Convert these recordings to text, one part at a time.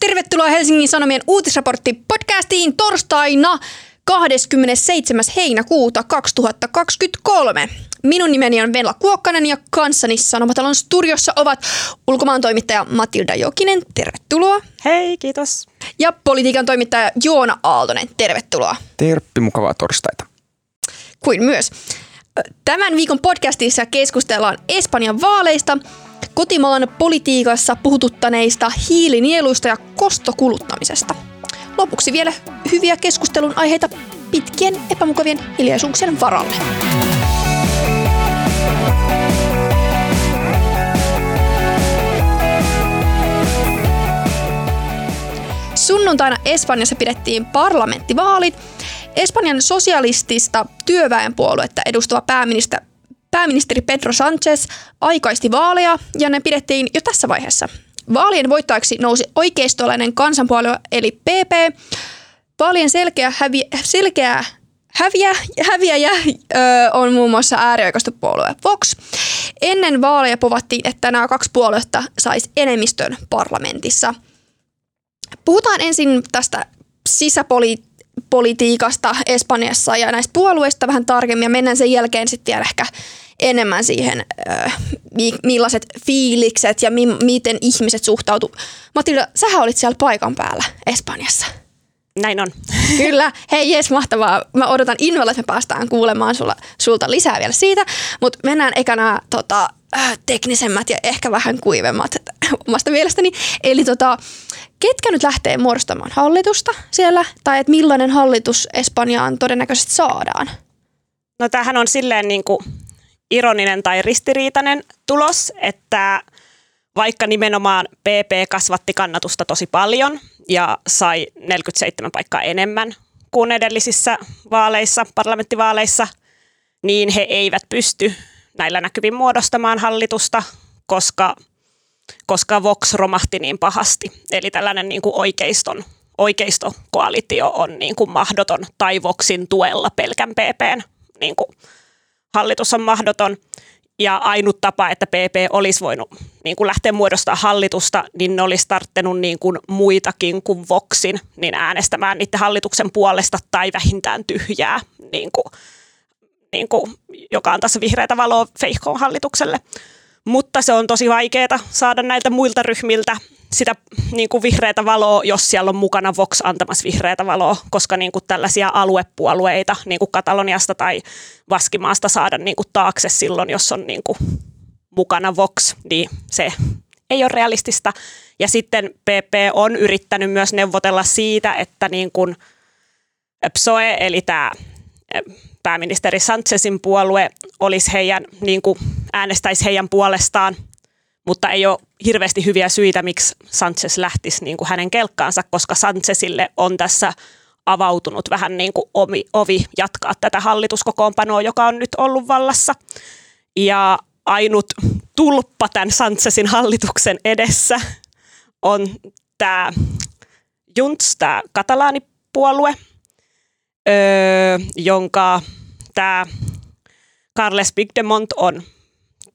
tervetuloa Helsingin Sanomien uutisraportti podcastiin torstaina 27. heinäkuuta 2023. Minun nimeni on Venla Kuokkanen ja kanssani Sanomatalon studiossa ovat ulkomaan toimittaja Matilda Jokinen, tervetuloa. Hei, kiitos. Ja politiikan toimittaja Joona Aaltonen, tervetuloa. Terppi, mukavaa torstaita. Kuin myös. Tämän viikon podcastissa keskustellaan Espanjan vaaleista, kotimaan politiikassa puhututtaneista hiilinieluista ja kostokuluttamisesta. Lopuksi vielä hyviä keskustelun aiheita pitkien epämukavien hiljaisuuksien varalle. Sunnuntaina Espanjassa pidettiin parlamenttivaalit. Espanjan sosialistista työväenpuoluetta edustava pääministeri, pääministeri Pedro Sanchez aikaisti vaaleja ja ne pidettiin jo tässä vaiheessa. Vaalien voittajaksi nousi oikeistolainen kansanpuolue eli PP. Vaalien selkeä, hävi, selkeä häviä, häviäjä ö, on muun muassa äärioikeistopuolue Vox. Ennen vaaleja povattiin, että nämä kaksi puoluetta saisi enemmistön parlamentissa. Puhutaan ensin tästä sisäpolitiikasta Espanjassa ja näistä puolueista vähän tarkemmin ja mennään sen jälkeen sitten vielä ehkä enemmän siihen, millaiset fiilikset ja mi- miten ihmiset suhtautu. Matilda, sähän olit siellä paikan päällä Espanjassa. Näin on. Kyllä. Hei jes, mahtavaa. Mä odotan innolla, että me päästään kuulemaan sulla, sulta lisää vielä siitä. Mutta mennään ekana tota, teknisemmät ja ehkä vähän kuivemmat omasta mielestäni. Eli tota, ketkä nyt lähtee muodostamaan hallitusta siellä? Tai että millainen hallitus Espanjaan todennäköisesti saadaan? No tämähän on silleen niin kuin ironinen tai ristiriitainen tulos, että vaikka nimenomaan PP kasvatti kannatusta tosi paljon ja sai 47 paikkaa enemmän kuin edellisissä vaaleissa, parlamenttivaaleissa, niin he eivät pysty näillä näkyvin muodostamaan hallitusta, koska, koska Vox romahti niin pahasti. Eli tällainen niin kuin oikeiston, oikeistokoalitio on niin kuin mahdoton tai Voxin tuella pelkän PPn niin kuin hallitus on mahdoton. Ja ainut tapa, että PP olisi voinut niin kuin lähteä muodostamaan hallitusta, niin ne olisi tarttenut niin kuin muitakin kuin Voxin niin äänestämään niiden hallituksen puolesta tai vähintään tyhjää, niin kuin, niin kuin, joka tässä vihreätä valoa Feikkoon hallitukselle. Mutta se on tosi vaikeaa saada näiltä muilta ryhmiltä sitä niin kuin vihreätä valoa, jos siellä on mukana Vox antamassa vihreätä valoa, koska niin kuin tällaisia aluepuolueita niin kuin Kataloniasta tai Vaskimaasta saada niin kuin taakse silloin, jos on niin kuin mukana Vox, niin se ei ole realistista. Ja sitten PP on yrittänyt myös neuvotella siitä, että niin kuin PSOE, eli tämä pääministeri Sanchezin puolue, olisi heidän, niin kuin äänestäisi heidän puolestaan – mutta ei ole hirveästi hyviä syitä, miksi Sanchez lähtisi niin kuin hänen kelkkaansa, koska Sanchezille on tässä avautunut vähän niin kuin ovi, ovi jatkaa tätä hallituskokoonpanoa, joka on nyt ollut vallassa. Ja ainut tulppa tämän Sanchezin hallituksen edessä on tämä Junts, tämä katalaanipuolue, öö, jonka tämä Carles Puigdemont on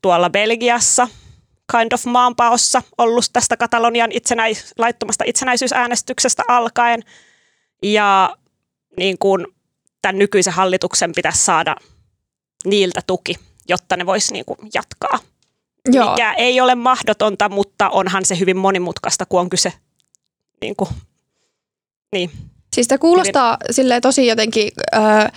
tuolla Belgiassa – kind of maanpaossa ollut tästä Katalonian itsenäis- laittomasta itsenäisyysäänestyksestä alkaen. Ja niin kuin tämän nykyisen hallituksen pitäisi saada niiltä tuki, jotta ne voisi niin kuin jatkaa. Joo. Mikä ei ole mahdotonta, mutta onhan se hyvin monimutkaista, kun on kyse niin kuin, niin. Siis tämä kuulostaa hyvin... tosi jotenkin, äh,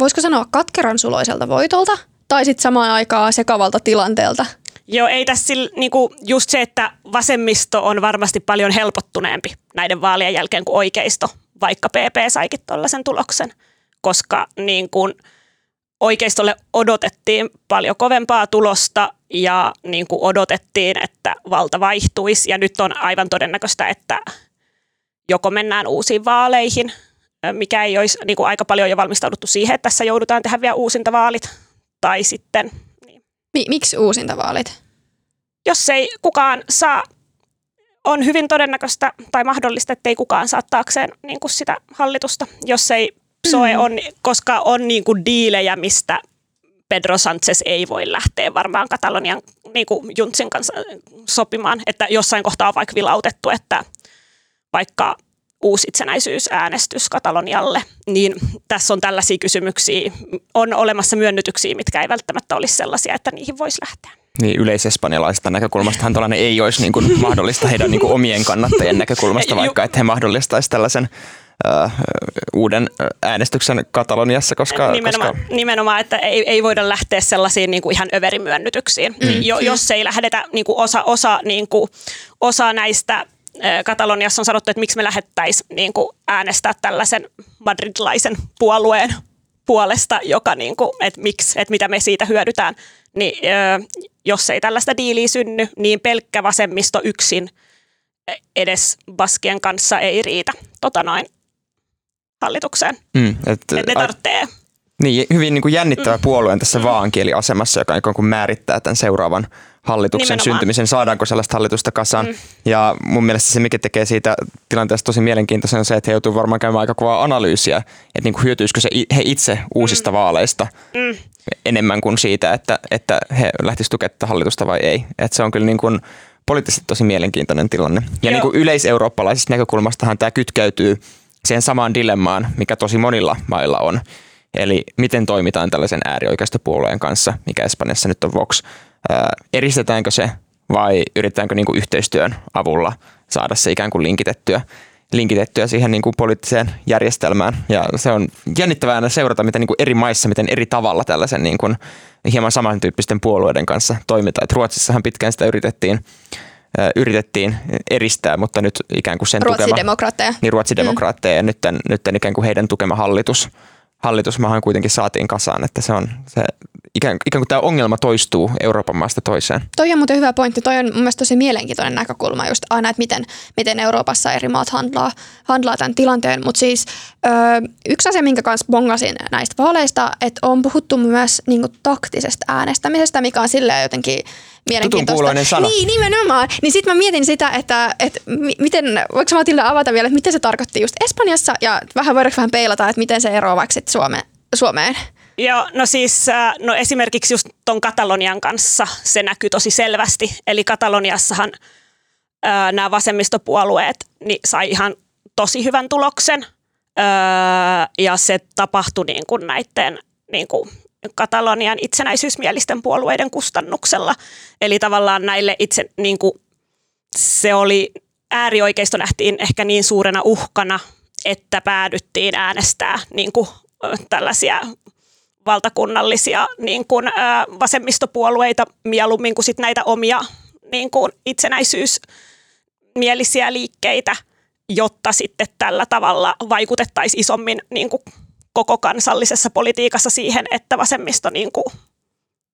voisiko sanoa katkeran suloiselta voitolta, tai sitten samaan aikaan sekavalta tilanteelta. Joo, ei tässä niinku, just se, että vasemmisto on varmasti paljon helpottuneempi näiden vaalien jälkeen kuin oikeisto, vaikka PP saikin tuollaisen tuloksen, koska niin kuin, oikeistolle odotettiin paljon kovempaa tulosta ja niin kuin odotettiin, että valta vaihtuisi ja nyt on aivan todennäköistä, että joko mennään uusiin vaaleihin, mikä ei olisi niin kuin aika paljon jo valmistauduttu siihen, että tässä joudutaan tehdä vielä uusintavaalit, tai sitten Miksi uusintavaalit? Jos ei kukaan saa, on hyvin todennäköistä tai mahdollista, että ei kukaan saa taakseen niin kuin sitä hallitusta, jos ei PSOE mm. on, koska on niin kuin diilejä, mistä Pedro Sanchez ei voi lähteä varmaan Katalonian niin kuin Juntsin kanssa sopimaan, että jossain kohtaa on vaikka vilautettu, että vaikka uusi itsenäisyysäänestys Katalonialle, niin tässä on tällaisia kysymyksiä. On olemassa myönnytyksiä, mitkä ei välttämättä olisi sellaisia, että niihin voisi lähteä. Niin yleisespanjalaisesta näkökulmastahan tällainen ei olisi niin kuin mahdollista heidän niin kuin omien kannattajien näkökulmasta, vaikka että he mahdollistaisivat tällaisen uh, uuden äänestyksen Kataloniassa, koska... Nimenomaan, koska... nimenomaan että ei, ei voida lähteä sellaisiin niin kuin ihan överimyönnytyksiin. Mm. Jo, jos ei lähdetä niin kuin osa, osa, niin kuin, osa näistä Kataloniassa on sanottu, että miksi me lähettäisiin niin kuin äänestää tällaisen madridlaisen puolueen puolesta, joka niin kuin, että miksi, että mitä me siitä hyödytään, niin jos ei tällaista diiliä synny, niin pelkkä vasemmisto yksin edes Baskien kanssa ei riitä tota noin, hallitukseen. Mm, et, et ne tarvitsee niin, hyvin niin kuin jännittävä mm. puolue tässä mm. vaankieliasemassa, joka niin kuin määrittää tämän seuraavan hallituksen Nimenomaan. syntymisen, saadaanko sellaista hallitusta kasaan. Mm. Ja mun mielestä se, mikä tekee siitä tilanteesta tosi mielenkiintoisen, on se, että he joutuu varmaan käymään aika kovaa analyysiä, että niin kuin hyötyisikö se he itse uusista mm. vaaleista mm. enemmän kuin siitä, että, että he lähtisivät tukemaan hallitusta vai ei. Että se on kyllä niin kuin poliittisesti tosi mielenkiintoinen tilanne. Ja niin kuin yleiseurooppalaisesta näkökulmastahan tämä kytkeytyy siihen samaan dilemmaan, mikä tosi monilla mailla on – Eli miten toimitaan tällaisen äärioikeistopuolueen kanssa, mikä Espanjassa nyt on Vox. Ää, eristetäänkö se vai yritetäänkö niin kuin yhteistyön avulla saada se ikään kuin linkitettyä, linkitettyä siihen niin kuin poliittiseen järjestelmään. Ja se on jännittävää aina seurata, miten niin kuin eri maissa, miten eri tavalla tällaisen niin kuin hieman samantyyppisten puolueiden kanssa toimitaan. Et Ruotsissahan pitkään sitä yritettiin yritettiin eristää, mutta nyt ikään kuin sen Ruotsidemokraatteja. tukema... Niin, ruotsidemokraatteja. Mm. Ja nyt, nyt ikään kuin heidän tukema hallitus – hallitusmaahan kuitenkin saatiin kasaan, että se on se, ikään, ikään kuin tämä ongelma toistuu Euroopan maasta toiseen. Toi on muuten hyvä pointti. Toi on mun tosi mielenkiintoinen näkökulma just aina, että miten, miten Euroopassa eri maat handlaa, handlaa tämän tilanteen. Mutta siis ö, yksi asia, minkä kanssa bongasin näistä vaaleista, että on puhuttu myös niin kuin, taktisesta äänestämisestä, mikä on silleen jotenkin mielenkiintoista. sana. Niin, nimenomaan. Niin sitten mä mietin sitä, että, että miten, voiko Matilda avata vielä, että miten se tarkoitti just Espanjassa ja vähän voidaanko vähän peilata, että miten se eroaa vaikka Suome, Suomeen? Joo, no siis äh, no esimerkiksi just ton Katalonian kanssa se näkyy tosi selvästi. Eli Kataloniassahan äh, nämä vasemmistopuolueet niin sai ihan tosi hyvän tuloksen. Öö, ja se tapahtui niin kuin näiden niin kuin Katalonian itsenäisyysmielisten puolueiden kustannuksella. Eli tavallaan näille itse niin kuin, se oli äärioikeisto nähtiin ehkä niin suurena uhkana, että päädyttiin äänestää niin kuin, tällaisia valtakunnallisia niin kuin, ää, vasemmistopuolueita mieluummin kuin sit näitä omia niin kuin itsenäisyysmielisiä liikkeitä, jotta sitten tällä tavalla vaikutettaisiin isommin niin kuin koko kansallisessa politiikassa siihen, että vasemmisto niin kuin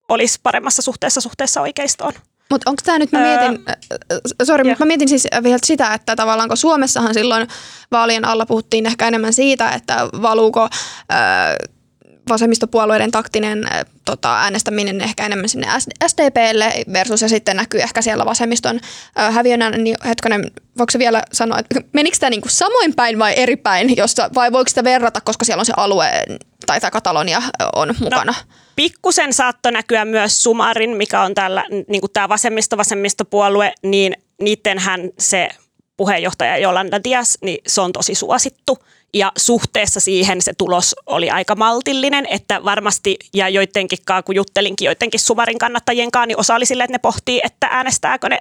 olisi paremmassa suhteessa suhteessa oikeistoon. Mutta onko tämä nyt, mä mietin, öö, sorry, mutta mä mietin siis vielä sitä, että tavallaan kun Suomessahan silloin vaalien alla puhuttiin ehkä enemmän siitä, että valuuko öö, vasemmistopuolueiden taktinen äh, tota, äänestäminen ehkä enemmän sinne SDPlle versus ja sitten näkyy ehkä siellä vasemmiston äh, häviönä, niin hetkonen, voiko se vielä sanoa, että menikö tämä niinku samoin päin vai eri päin, jossa, vai voiko sitä verrata, koska siellä on se alue tai tämä Katalonia on mukana? No, pikkusen saattoi näkyä myös Sumarin, mikä on tällä, niin tämä vasemmisto-vasemmistopuolue, niin niittenhän se puheenjohtaja Jolanda Dias, niin se on tosi suosittu ja suhteessa siihen se tulos oli aika maltillinen, että varmasti, ja joidenkin kun juttelinkin joidenkin Sumarin kannattajien kanssa, niin osa oli sille, että ne pohtii, että äänestääkö ne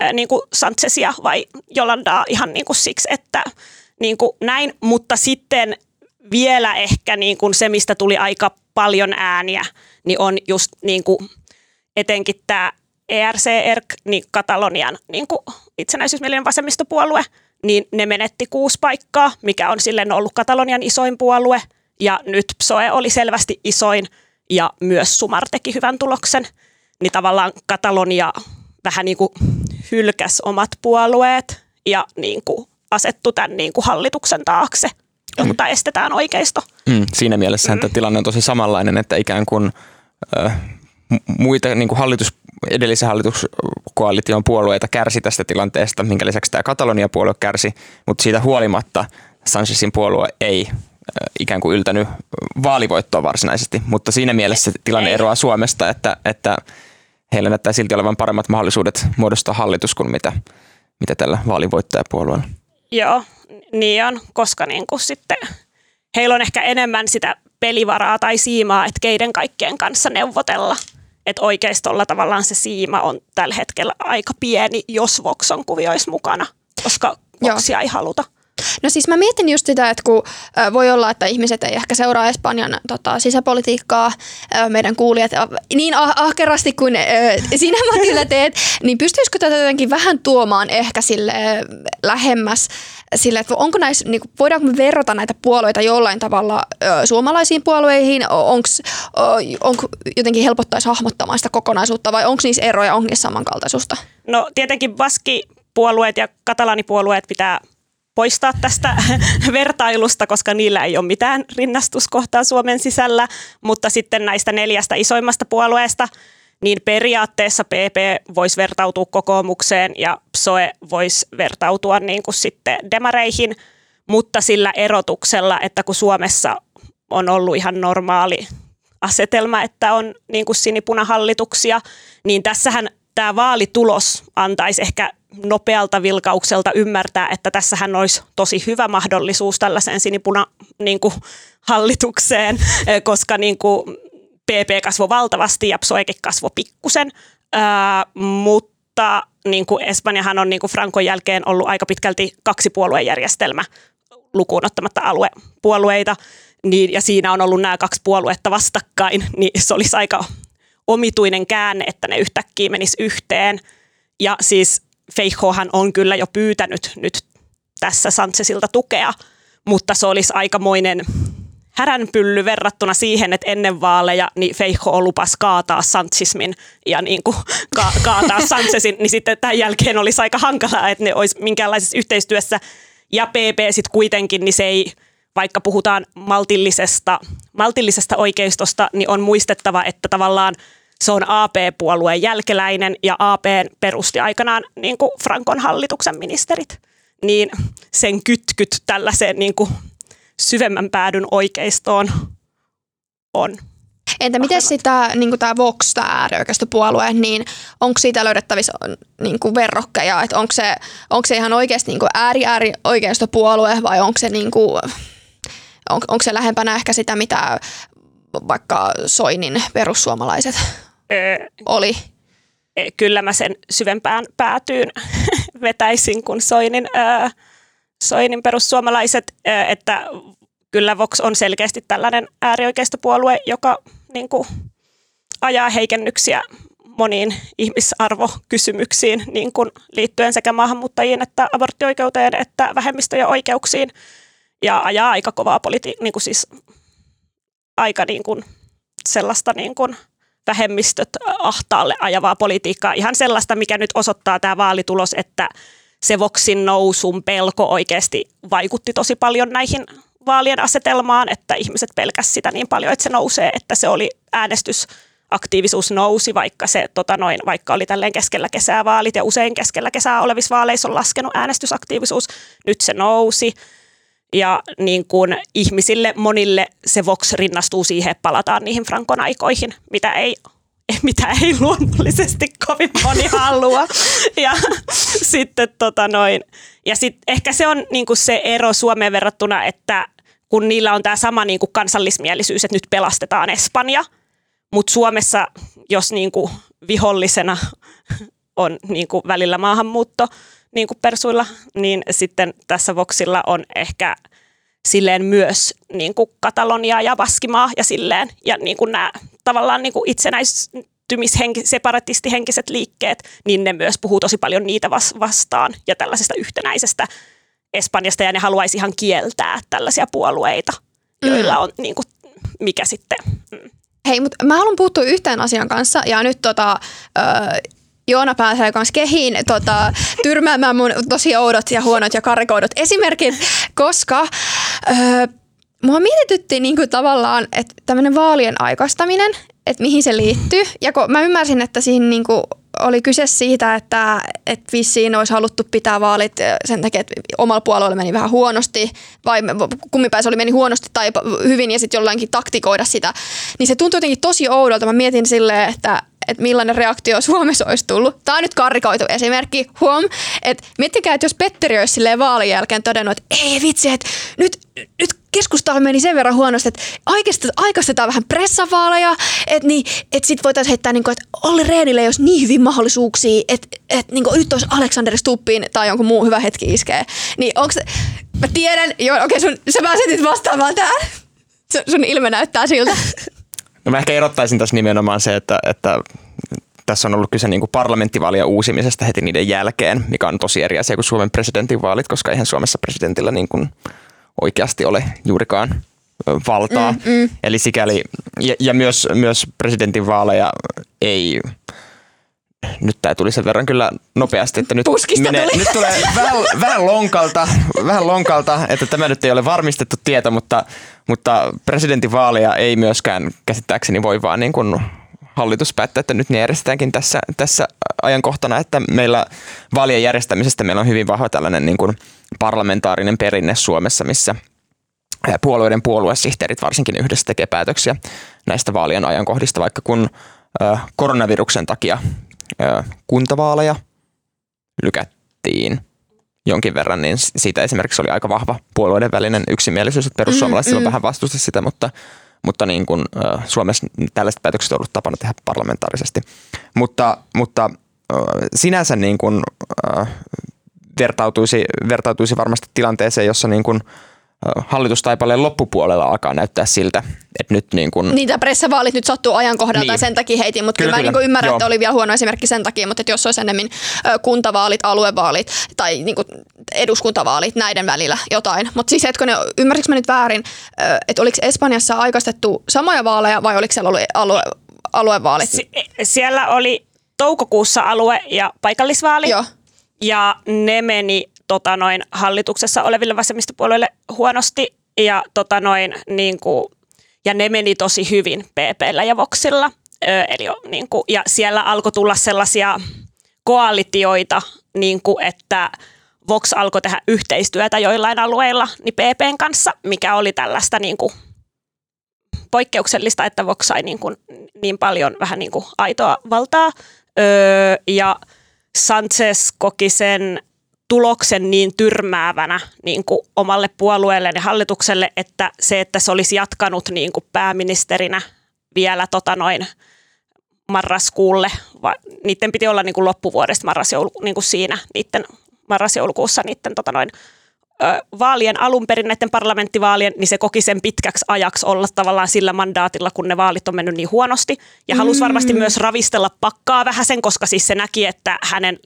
ää, niin kuin Sanchezia vai Jolandaa ihan niin kuin siksi, että niin kuin näin, mutta sitten vielä ehkä niin kuin se, mistä tuli aika paljon ääniä, niin on just niin kuin etenkin tämä ERC-ERC, niin Katalonian niin kuin itsenäisyysmielinen vasemmistopuolue – niin ne menetti kuusi paikkaa, mikä on silleen ollut Katalonian isoin puolue. Ja nyt PSOE oli selvästi isoin ja myös Sumar teki hyvän tuloksen. Niin tavallaan Katalonia vähän niin kuin hylkäs omat puolueet ja niin kuin asettu tämän niin kuin hallituksen taakse, jotta mm. estetään oikeisto. Mm, siinä mielessä mm. tilanne on tosi samanlainen, että ikään kuin äh, muita niin kuin hallitus, edellisen hallituskoalition puolueita kärsi tästä tilanteesta, minkä lisäksi tämä Katalonia-puolue kärsi, mutta siitä huolimatta Sanchezin puolue ei ikään kuin yltänyt vaalivoittoa varsinaisesti, mutta siinä mielessä tilanne eroaa Suomesta, että, että heillä näyttää silti olevan paremmat mahdollisuudet muodostaa hallitus kuin mitä, mitä tällä vaalivoittajapuolueella. Joo, niin on, koska niin kuin sitten heillä on ehkä enemmän sitä pelivaraa tai siimaa, että keiden kaikkien kanssa neuvotella. Että oikeistolla tavallaan se siima on tällä hetkellä aika pieni, jos Vox on kuvioissa mukana, koska Voxia ei haluta. No siis mä mietin just sitä, että kun voi olla, että ihmiset ei ehkä seuraa Espanjan tota, sisäpolitiikkaa, meidän kuulijat niin ah- ahkerasti kuin sinä Matilda teet, niin pystyisikö tätä jotenkin vähän tuomaan ehkä sille lähemmäs sille, että onko näissä, niin voidaanko me verrata näitä puolueita jollain tavalla ö, suomalaisiin puolueihin, onko jotenkin helpottaisi hahmottamaan sitä kokonaisuutta vai onko niissä eroja, onko niissä samankaltaisuutta? No tietenkin puolueet ja katalanipuolueet pitää poistaa tästä vertailusta, koska niillä ei ole mitään rinnastuskohtaa Suomen sisällä, mutta sitten näistä neljästä isoimmasta puolueesta, niin periaatteessa PP voisi vertautua kokoomukseen ja PSOE voisi vertautua niin kuin sitten demareihin, mutta sillä erotuksella, että kun Suomessa on ollut ihan normaali asetelma, että on niin kuin sinipunahallituksia, niin tässähän tämä vaalitulos antaisi ehkä nopealta vilkaukselta ymmärtää, että tässähän olisi tosi hyvä mahdollisuus tällaiseen sinipuna niin kuin, hallitukseen, eh, koska niin kuin, PP kasvoi valtavasti ja PSOEkin kasvoi pikkusen, ää, mutta niin kuin Espanjahan on niin kuin Frankon jälkeen ollut aika pitkälti kaksipuoluejärjestelmä lukuun ottamatta aluepuolueita, niin, ja siinä on ollut nämä kaksi puoluetta vastakkain, niin se olisi aika omituinen käänne, että ne yhtäkkiä menis yhteen. Ja siis Feijohan on kyllä jo pyytänyt nyt tässä Sanchezilta tukea, mutta se olisi aikamoinen häränpylly verrattuna siihen, että ennen vaaleja niin Feijo lupas kaataa Sanchezmin ja niin kuin ka- kaataa Sanchezin, niin sitten tämän jälkeen olisi aika hankalaa, että ne olisi minkäänlaisessa yhteistyössä. Ja PP sitten kuitenkin, niin se ei, vaikka puhutaan maltillisesta, maltillisesta oikeistosta, niin on muistettava, että tavallaan – se on AP-puolueen jälkeläinen ja AP perusti aikanaan niin kuin Frankon hallituksen ministerit. Niin sen kytkyt tällaiseen niin kuin syvemmän päädyn oikeistoon on. Entä miten sitä, niin tämä Vox, tämä äärioikeistopuolue, niin onko siitä löydettävissä niin kuin verrokkeja, että onko se, onko se ihan oikeasti niin ääri ääri oikeistopuolue vai onko se, niin kuin, on, onko se lähempänä ehkä sitä, mitä vaikka Soinin perussuomalaiset öö, oli. Kyllä mä sen syvempään päätyyn vetäisin kuin Soinin, öö, Soinin perussuomalaiset, öö, että kyllä Vox on selkeästi tällainen äärioikeistopuolue, joka niin kuin, ajaa heikennyksiä moniin ihmisarvokysymyksiin niin kuin liittyen sekä maahanmuuttajiin että aborttioikeuteen että vähemmistöjen oikeuksiin ja ajaa aika kovaa politi- niin kuin siis aika niin kuin sellaista niin kuin vähemmistöt ahtaalle ajavaa politiikkaa. Ihan sellaista, mikä nyt osoittaa tämä vaalitulos, että se Voxin nousun pelko oikeasti vaikutti tosi paljon näihin vaalien asetelmaan, että ihmiset pelkäsivät sitä niin paljon, että se nousee, että se oli äänestysaktiivisuus nousi, vaikka se tota noin, vaikka oli tälleen keskellä kesää vaalit ja usein keskellä kesää olevissa vaaleissa on laskenut äänestysaktiivisuus, nyt se nousi. Ja niin kuin ihmisille, monille se Vox rinnastuu siihen, että palataan niihin Frankon aikoihin, mitä ei mitä ei luonnollisesti kovin moni halua. Ja sitten tota noin. Ja sit ehkä se on niinku se ero Suomeen verrattuna, että kun niillä on tämä sama niinku kansallismielisyys, että nyt pelastetaan Espanja, mutta Suomessa, jos niinku vihollisena on niinku välillä maahanmuutto, niin kuin persuilla, niin sitten tässä Voxilla on ehkä silleen myös niin kuin Katalonia ja Vaskimaa ja silleen. Ja niin kuin nämä tavallaan niin kuin itsenäistymishenki, separatistihenkiset liikkeet, niin ne myös puhuu tosi paljon niitä vastaan ja tällaisesta yhtenäisestä Espanjasta. Ja ne haluaisi ihan kieltää tällaisia puolueita, joilla mm. on niin kuin, mikä sitten... Mm. Hei, mutta mä haluan puuttua yhteen asian kanssa ja nyt tota, Joona pääsee kanssa kehiin tota, tyrmäämään mun tosi oudot ja huonot ja karikoidut esimerkit, koska öö, mua mietitytti niin kuin tavallaan, että tämmöinen vaalien aikaistaminen, että mihin se liittyy. Ja kun mä ymmärsin, että siinä niin kuin, oli kyse siitä, että, että vissiin olisi haluttu pitää vaalit sen takia, että omalla puolueella meni vähän huonosti, vai kummipäin se oli meni huonosti tai hyvin ja sitten jollainkin taktikoida sitä. Niin se tuntui jotenkin tosi oudolta. Mä mietin silleen, että, että millainen reaktio Suomessa olisi tullut. Tämä on nyt karrikoitu esimerkki, huom. Että miettikää, että jos Petteri olisi vaalin jälkeen todennut, että ei vitsi, että nyt, nyt keskustalla meni sen verran huonosti, että aikaistetaan vähän pressavaaleja, että, niin, että sitten voitaisiin heittää, niin kuin, että Olli Rehnille jos niin hyvin mahdollisuuksia, että, että niin kuin, nyt olisi Aleksander Stuppin tai jonkun muun hyvä hetki iskee. Niin onko mä tiedän, joo, okei, sun, sä pääset nyt vastaamaan tähän. Sun ilme näyttää siltä. No mä ehkä erottaisin tässä nimenomaan se, että, että tässä on ollut kyse niin kuin parlamenttivaalien uusimisesta heti niiden jälkeen, mikä on tosi eri asia kuin Suomen presidentinvaalit, koska eihän Suomessa presidentillä niin kuin oikeasti ole juurikaan valtaa. Mm, mm. Eli sikäli, ja, ja myös, myös presidentinvaaleja ei, nyt tämä tuli sen verran kyllä nopeasti, että nyt, menee, tuli. nyt tulee vähän, vähän, lonkalta, vähän lonkalta, että tämä nyt ei ole varmistettu tieto, mutta, mutta presidentinvaaleja ei myöskään käsittääkseni voi vaan niin kuin hallitus päättää, että nyt ne järjestetäänkin tässä, tässä ajankohtana, että meillä vaalien järjestämisestä meillä on hyvin vahva tällainen niin kuin parlamentaarinen perinne Suomessa, missä puolueiden puoluesihteerit varsinkin yhdessä tekee päätöksiä näistä vaalien ajankohdista, vaikka kun koronaviruksen takia kuntavaaleja lykättiin jonkin verran, niin siitä esimerkiksi oli aika vahva puolueiden välinen yksimielisyys, että perussuomalaiset mm, mm. vähän vastusti sitä, mutta, mutta niin kuin, Suomessa tällaiset päätökset on ollut tapana tehdä parlamentaarisesti. Mutta, mutta sinänsä niin kuin, vertautuisi, vertautuisi varmasti tilanteeseen, jossa niin kuin, hallitustaipaleen loppupuolella alkaa näyttää siltä, että nyt niin kuin... Niitä pressavaalit nyt sattuu ajankohdalta niin. sen takia heitin, mutta kyllä, kyllä mä niin ymmärrän, Joo. että oli vielä huono esimerkki sen takia, mutta että jos olisi enemmän kuntavaalit, aluevaalit tai niin kuin eduskuntavaalit näiden välillä jotain. Mutta siis hetkinen, ymmärsikö mä nyt väärin, että oliko Espanjassa aikaistettu samoja vaaleja vai oliko siellä ollut alue, aluevaalit? Sie- siellä oli toukokuussa alue- ja paikallisvaali. Joo. Ja ne meni tota noin, hallituksessa oleville vasemmistopuolueille huonosti ja, tota noin, niin kuin, ja ne meni tosi hyvin PPllä ja Voxilla. Ö, eli, niin kuin, ja siellä alkoi tulla sellaisia koalitioita, niin kuin, että Vox alkoi tehdä yhteistyötä joillain alueilla niin PPn kanssa, mikä oli tällaista niin kuin, poikkeuksellista, että Vox sai niin, kuin, niin paljon vähän niin kuin aitoa valtaa. Öö, ja Sanchez koki sen tuloksen niin tyrmäävänä niin kuin omalle puolueelle ja hallitukselle, että se, että se olisi jatkanut niin kuin pääministerinä vielä tota noin marraskuulle, va, niiden piti olla niin kuin loppuvuodesta marrasjoulu, niin kuin siinä niiden marrasjoulukuussa niiden tota noin, vaalien alun perin näiden parlamenttivaalien, niin se koki sen pitkäksi ajaksi olla tavallaan sillä mandaatilla, kun ne vaalit on mennyt niin huonosti. Ja halusi varmasti mm. myös ravistella pakkaa vähän sen, koska siis se näki, että hänen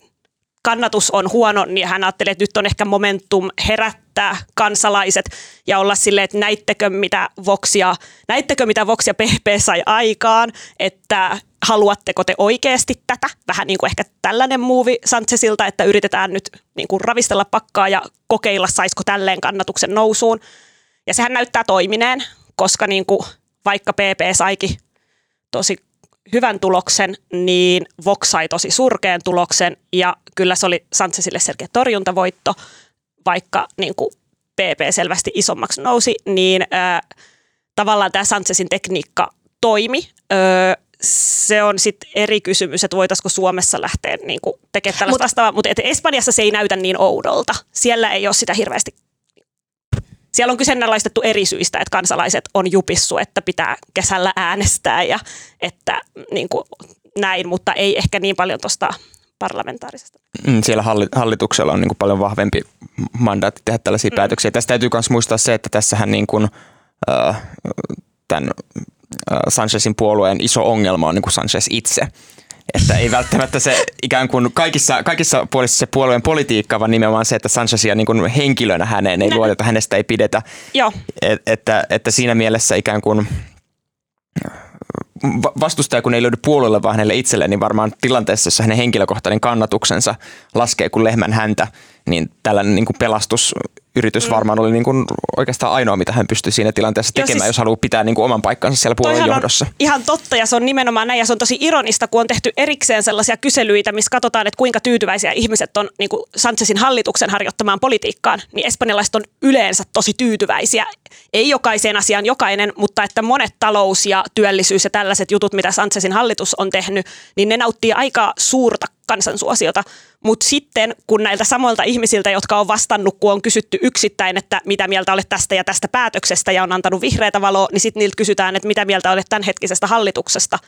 kannatus on huono, niin hän ajatteli, että nyt on ehkä momentum herättää kansalaiset ja olla silleen, että näittekö mitä Voxia, näittekö mitä Voxia PP sai aikaan, että haluatteko te oikeasti tätä? Vähän niin kuin ehkä tällainen muuvi Sanchezilta, että yritetään nyt niin kuin ravistella pakkaa ja kokeilla, saisiko tälleen kannatuksen nousuun. Ja sehän näyttää toimineen, koska niin kuin vaikka PP saikin tosi hyvän tuloksen, niin Vox sai tosi surkean tuloksen ja kyllä se oli Sanchezille selkeä torjuntavoitto, vaikka niin kuin PP selvästi isommaksi nousi, niin äh, tavallaan tämä Sanchezin tekniikka toimi. Ö, se on sitten eri kysymys, että voitaisiko Suomessa lähteä niin kuin, tekemään tällaista Mut, vastaavaa, mutta Espanjassa se ei näytä niin oudolta. Siellä ei ole sitä hirveästi siellä on kyseenalaistettu eri syistä, että kansalaiset on jupissu, että pitää kesällä äänestää ja että niin kuin näin, mutta ei ehkä niin paljon tuosta parlamentaarisesta. Mm, siellä hallituksella on niin kuin paljon vahvempi mandaatti tehdä tällaisia mm. päätöksiä. Tästä täytyy myös muistaa se, että tässähän niin kuin, äh, tämän Sanchezin puolueen iso ongelma on niin kuin Sanchez itse. Että ei välttämättä se ikään kuin kaikissa, kaikissa puolissa se puolueen politiikka, vaan nimenomaan se, että Sanchezia niin kuin henkilönä häneen ei Nä. luoteta, hänestä ei pidetä. Joo. Et, että, että siinä mielessä ikään kuin vastustaja, kun ei löydy puolueelle, vaan hänelle itselleen, niin varmaan tilanteessa, jossa hänen henkilökohtainen kannatuksensa laskee kuin lehmän häntä, niin tällainen niin kuin pelastusyritys mm. varmaan oli niin kuin oikeastaan ainoa, mitä hän pystyi siinä tilanteessa tekemään, siis, jos haluaa pitää niin kuin oman paikkansa siellä puolueen johdossa. ihan totta ja se on nimenomaan näin ja se on tosi ironista, kun on tehty erikseen sellaisia kyselyitä, missä katsotaan, että kuinka tyytyväisiä ihmiset on niin kuin Sanchezin hallituksen harjoittamaan politiikkaan, niin espanjalaiset on yleensä tosi tyytyväisiä. Ei jokaiseen asiaan jokainen, mutta että monet talous ja työllisyys ja tällaiset jutut, mitä Sanchezin hallitus on tehnyt, niin ne nauttii aika suurta kansansuosiota. Mutta sitten kun näiltä samoilta ihmisiltä, jotka on vastannut, kun on kysytty yksittäin, että mitä mieltä olet tästä ja tästä päätöksestä ja on antanut vihreätä valoa, niin sitten niiltä kysytään, että mitä mieltä olet tämänhetkisestä hallituksesta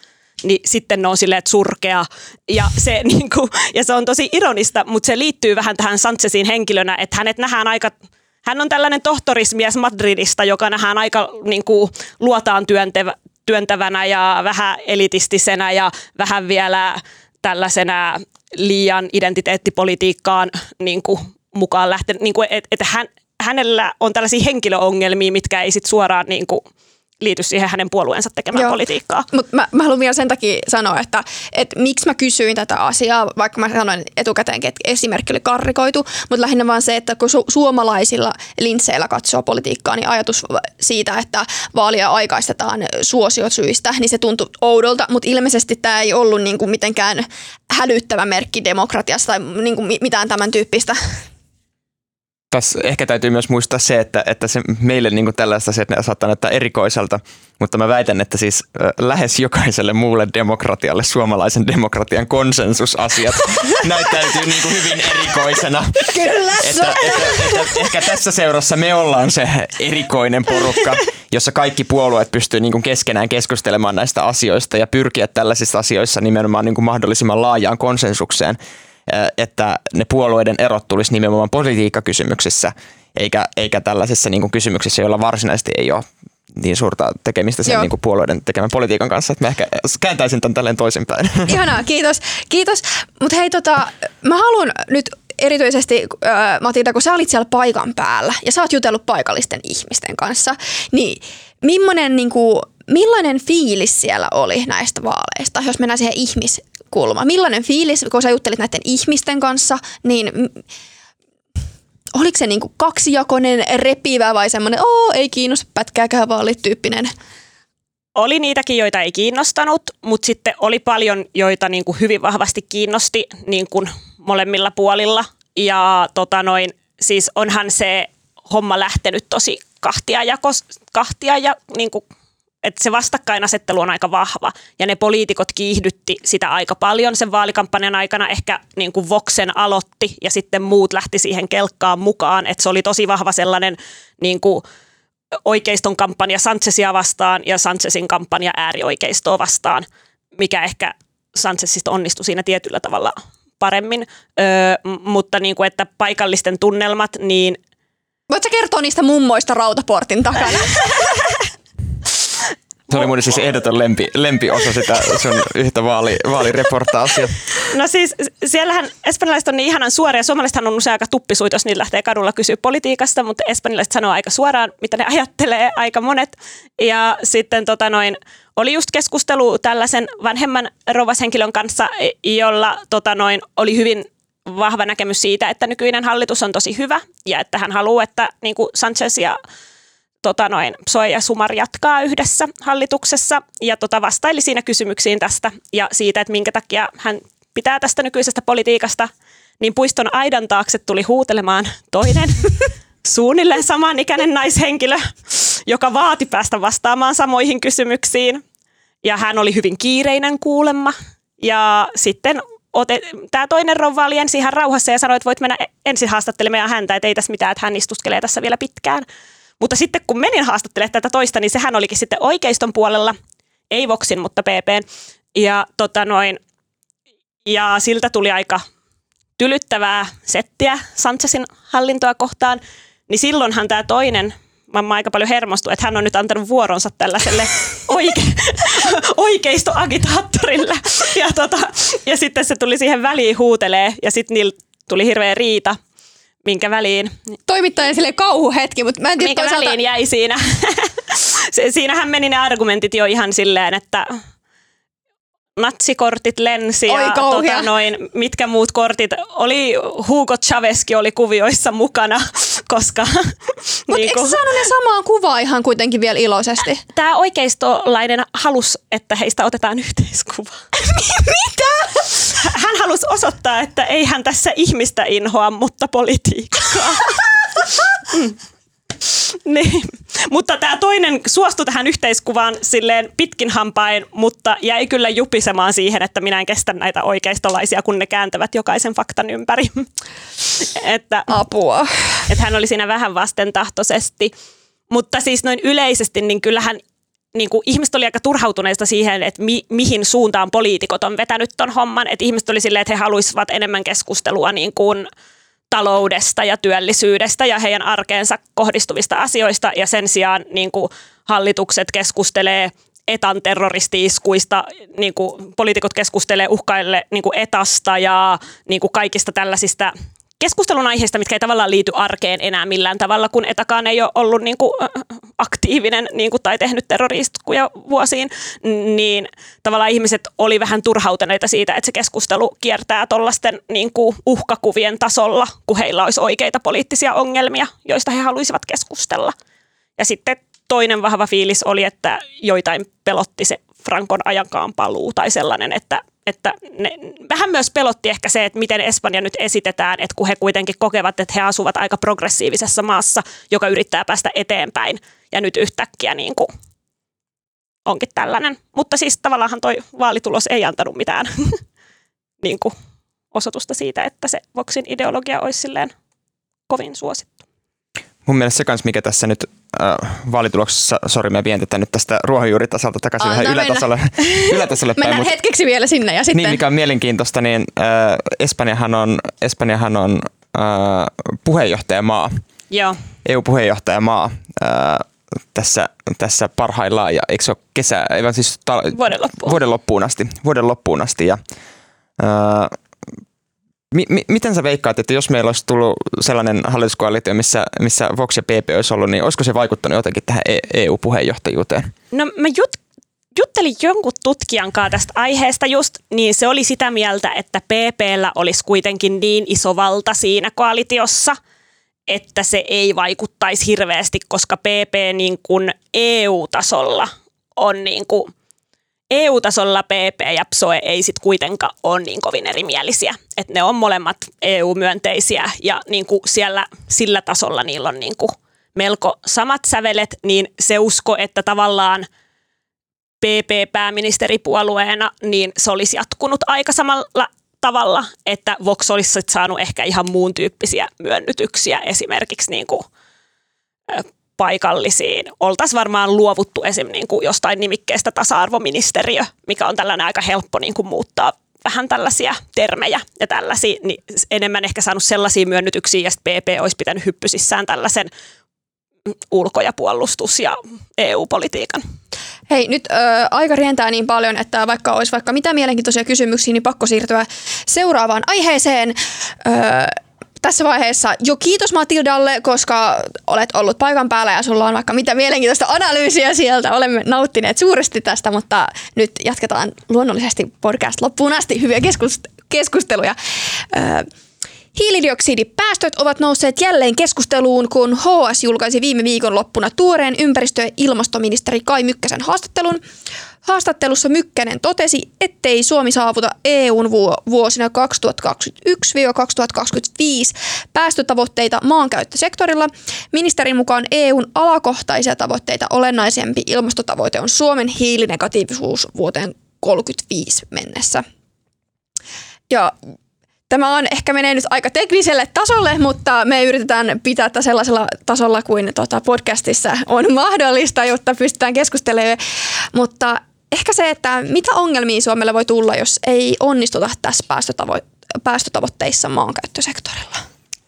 niin sitten ne on silleen, että surkea. Ja se, niin kuin, ja se on tosi ironista, mutta se liittyy vähän tähän Sanchezin henkilönä, että hänet nähdään aika hän on tällainen tohtorismies Madridista, joka nähdään aika niin kuin, luotaan työntevä, työntävänä ja vähän elitistisenä ja vähän vielä tällaisena liian identiteettipolitiikkaan niin kuin, mukaan lähtenyt, niin kuin, että et hän, hänellä on tällaisia henkilöongelmia, mitkä ei sit suoraan niin kuin, liity siihen hänen puolueensa tekemään Joo. politiikkaa. Mut mä, mä haluan vielä sen takia sanoa, että, että miksi mä kysyin tätä asiaa, vaikka mä sanoin etukäteenkin, että esimerkki oli karrikoitu, mutta lähinnä vaan se, että kun su- suomalaisilla linsseillä katsoo politiikkaa, niin ajatus siitä, että vaalia aikaistetaan suosiosyistä, niin se tuntui oudolta, mutta ilmeisesti tämä ei ollut niin kuin mitenkään hälyttävä merkki demokratiasta tai niin kuin mitään tämän tyyppistä tässä ehkä täytyy myös muistaa se, että, että se meille niin kuin tällaista se, että saattaa näyttää erikoiselta, mutta mä väitän, että siis lähes jokaiselle muulle demokratialle suomalaisen demokratian konsensusasiat näyttäytyy niin kuin hyvin erikoisena. Kyllä. Että, että, että, ehkä tässä seurassa me ollaan se erikoinen porukka, jossa kaikki puolueet pystyy niin kuin keskenään keskustelemaan näistä asioista ja pyrkiä tällaisissa asioissa nimenomaan niin kuin mahdollisimman laajaan konsensukseen että ne puolueiden erot tulisi nimenomaan politiikkakysymyksissä, eikä, eikä tällaisissa niin kuin kysymyksissä, joilla varsinaisesti ei ole niin suurta tekemistä sen niin kuin puolueiden tekemän politiikan kanssa, että mä ehkä kääntäisin tämän tälleen toisinpäin. Ihanaa, kiitos. kiitos. Mutta hei, tota, mä haluan nyt erityisesti, äh, Matilda, kun sä olit siellä paikan päällä ja sä oot jutellut paikallisten ihmisten kanssa, niin millainen, niin kuin, millainen fiilis siellä oli näistä vaaleista, jos mennään siihen ihmiskulmaan? Millainen fiilis, kun sä juttelit näiden ihmisten kanssa, niin oliko se niin kuin kaksijakoinen, repivä vai semmoinen, oo, ei kiinnosta pätkääkään vaalit tyyppinen? Oli niitäkin, joita ei kiinnostanut, mutta sitten oli paljon, joita niin kuin hyvin vahvasti kiinnosti niin kuin molemmilla puolilla. Ja tota noin, siis onhan se homma lähtenyt tosi kahtia, jakos, kahtia ja niin kuin että se vastakkainasettelu on aika vahva ja ne poliitikot kiihdytti sitä aika paljon sen vaalikampanjan aikana. Ehkä niin kuin Voxen aloitti ja sitten muut lähti siihen kelkkaan mukaan, että se oli tosi vahva sellainen niin kuin oikeiston kampanja Sanchezia vastaan ja Sanchezin kampanja äärioikeistoa vastaan, mikä ehkä Sanchezista onnistui siinä tietyllä tavalla paremmin, öö, mutta niin kuin, että paikallisten tunnelmat, niin Voitko kertoa niistä mummoista rautaportin takana? Se oli mun siis ehdoton lempi, lempiosa sitä sun yhtä vaali, vaalireportaasia. No siis siellähän espanjalaiset on niin ihanan suoria. Suomalaisethan on usein aika tuppisuit, jos niillä lähtee kadulla kysyä politiikasta, mutta espanjalaiset sanoo aika suoraan, mitä ne ajattelee, aika monet. Ja sitten tota noin, oli just keskustelu tällaisen vanhemman rovashenkilön kanssa, jolla tota noin, oli hyvin vahva näkemys siitä, että nykyinen hallitus on tosi hyvä ja että hän haluaa, että niin kuin Sanchez ja tota noin, Soe ja Sumar jatkaa yhdessä hallituksessa ja tota vastaili siinä kysymyksiin tästä ja siitä, että minkä takia hän pitää tästä nykyisestä politiikasta, niin puiston aidan taakse tuli huutelemaan toinen suunnilleen samanikäinen naishenkilö, joka vaati päästä vastaamaan samoihin kysymyksiin. Ja hän oli hyvin kiireinen kuulemma. Ja sitten tämä toinen rouva oli ensin ihan rauhassa ja sanoi, että voit mennä ensin haastattelemaan häntä, että ei tässä mitään, että hän istuskelee tässä vielä pitkään. Mutta sitten kun menin haastattelemaan tätä toista, niin sehän olikin sitten oikeiston puolella, ei Voxin, mutta PP. Ja, tota noin, ja siltä tuli aika tylyttävää settiä Sanchezin hallintoa kohtaan, niin silloinhan tämä toinen mamma aika paljon hermostui, että hän on nyt antanut vuoronsa tällaiselle oike- oikeistoagitaattorille. Ja, tota, ja sitten se tuli siihen väliin huutelee ja sitten niillä tuli hirveä riita minkä väliin. Toimittajan sille kauhuhetki, mutta mä en tiedä Minkä toisaalta... väliin jäi siinä. Siinähän meni ne argumentit jo ihan silleen, että natsikortit lensi Oi, ja kauhea. tota, noin, mitkä muut kortit. Oli, Hugo Chavezkin oli kuvioissa mukana, koska Mutta eikö sä saanut ne samaan kuvaan ihan kuitenkin vielä iloisesti? tämä oikeistolainen halus, että heistä otetaan yhteiskuva. Mitä? Hän halusi osoittaa, että ei hän tässä ihmistä inhoa, mutta politiikkaa. Mm. Niin. Mutta tämä toinen suostui tähän yhteiskuvaan silleen pitkin hampain, mutta jäi kyllä jupisemaan siihen, että minä en kestä näitä oikeistolaisia, kun ne kääntävät jokaisen faktan ympäri. että, Apua. että hän oli siinä vähän vastentahtoisesti. Mutta siis noin yleisesti, niin kyllähän niin kuin ihmiset oli aika turhautuneista siihen, että mi, mihin suuntaan poliitikot on vetänyt ton homman. Että ihmiset oli silleen, että he haluaisivat enemmän keskustelua niin kuin taloudesta ja työllisyydestä ja heidän arkeensa kohdistuvista asioista. Ja sen sijaan niin kuin hallitukset keskustelee etan terroristi-iskuista, niin kuin poliitikot keskustelee uhkaille niin kuin etasta ja niin kuin kaikista tällaisista keskustelun aiheista, mitkä ei tavallaan liity arkeen enää millään tavalla, kun etakaan ei ole ollut niin kuin, aktiivinen niin kuin, tai tehnyt terroriskuja vuosiin, niin tavallaan ihmiset oli vähän turhautuneita siitä, että se keskustelu kiertää tuollaisten niin uhkakuvien tasolla, kun heillä olisi oikeita poliittisia ongelmia, joista he haluaisivat keskustella. Ja sitten toinen vahva fiilis oli, että joitain pelotti se Frankon ajankaan paluu tai sellainen, että, että ne, vähän myös pelotti ehkä se, että miten Espanja nyt esitetään, että kun he kuitenkin kokevat, että he asuvat aika progressiivisessa maassa, joka yrittää päästä eteenpäin ja nyt yhtäkkiä niin kuin onkin tällainen. Mutta siis tavallaan toi vaalitulos ei antanut mitään niin kuin osoitusta siitä, että se Voxin ideologia olisi silleen kovin suosittu. Mun mielestä se kans, mikä tässä nyt äh, vaalituloksessa, sori mä vien tätä nyt tästä ruohonjuuritasolta takaisin Anna vähän mennä. ylätasolle, ylätasolle päin. Mennään mut- hetkeksi vielä sinne ja sitten... Niin, mikä on mielenkiintoista, niin äh, Espanjahan on, Espanjahan on äh, puheenjohtajamaa, Joo. EU-puheenjohtajamaa äh, tässä, tässä parhaillaan ja eikö se ole kesä, ei vaan siis ta- Vuoden loppuun. vuoden loppuun asti, vuoden loppuun asti ja äh, mi- mi- miten sä veikkaat, että jos meillä olisi tullut sellainen hallituskoalitio, missä, missä Vox ja PP olisi ollut, niin olisiko se vaikuttanut jotenkin tähän E- EU-puheenjohtajuuteen? No mä jut, juttelin jonkun tutkijan kanssa tästä aiheesta just, niin se oli sitä mieltä, että PPllä olisi kuitenkin niin iso valta siinä koalitiossa, että se ei vaikuttaisi hirveästi, koska PP niin kuin EU-tasolla on niin kuin, EU-tasolla PP ja PSOE ei sit kuitenkaan ole niin kovin erimielisiä. Et ne on molemmat EU-myönteisiä ja niin kuin siellä sillä tasolla niillä on niin kuin melko samat sävelet, niin se usko, että tavallaan PP-pääministeripuolueena, niin se olisi jatkunut aika samalla tavalla, että Vox olisi saanut ehkä ihan muun tyyppisiä myönnytyksiä esimerkiksi niin kuin, paikallisiin. Oltaisiin varmaan luovuttu esim. Niin kuin jostain nimikkeestä tasa-arvoministeriö, mikä on tällainen aika helppo niin kuin muuttaa vähän tällaisia termejä ja tällaisia, niin enemmän ehkä saanut sellaisia myönnytyksiä, ja PP olisi pitänyt hyppysissään tällaisen ulko- ja puolustus- ja EU-politiikan. Hei, nyt ö, aika rientää niin paljon, että vaikka olisi vaikka mitä mielenkiintoisia kysymyksiä, niin pakko siirtyä seuraavaan aiheeseen. Ö, tässä vaiheessa jo kiitos Matildalle, koska olet ollut paikan päällä ja sulla on vaikka mitä mielenkiintoista analyysiä sieltä. Olemme nauttineet suuresti tästä, mutta nyt jatketaan luonnollisesti podcast loppuun asti. Hyviä keskust- keskusteluja. Hiilidioksidipäästöt ovat nousseet jälleen keskusteluun, kun HS julkaisi viime viikon loppuna tuoreen ympäristö- ja ilmastoministeri Kai Mykkäsen haastattelun. Haastattelussa Mykkänen totesi, ettei Suomi saavuta EUn vuo- vuosina 2021-2025 päästötavoitteita maankäyttösektorilla. Ministerin mukaan EUn alakohtaisia tavoitteita olennaisempi ilmastotavoite on Suomen hiilinegatiivisuus vuoteen 35 mennessä. Ja Tämä on ehkä menee nyt aika tekniselle tasolle, mutta me yritetään pitää tätä sellaisella tasolla kuin tota podcastissa on mahdollista, jotta pystytään keskustelemaan. Mutta ehkä se, että mitä ongelmia Suomelle voi tulla, jos ei onnistuta tässä päästötavo- päästötavoitteissa maankäyttösektorilla.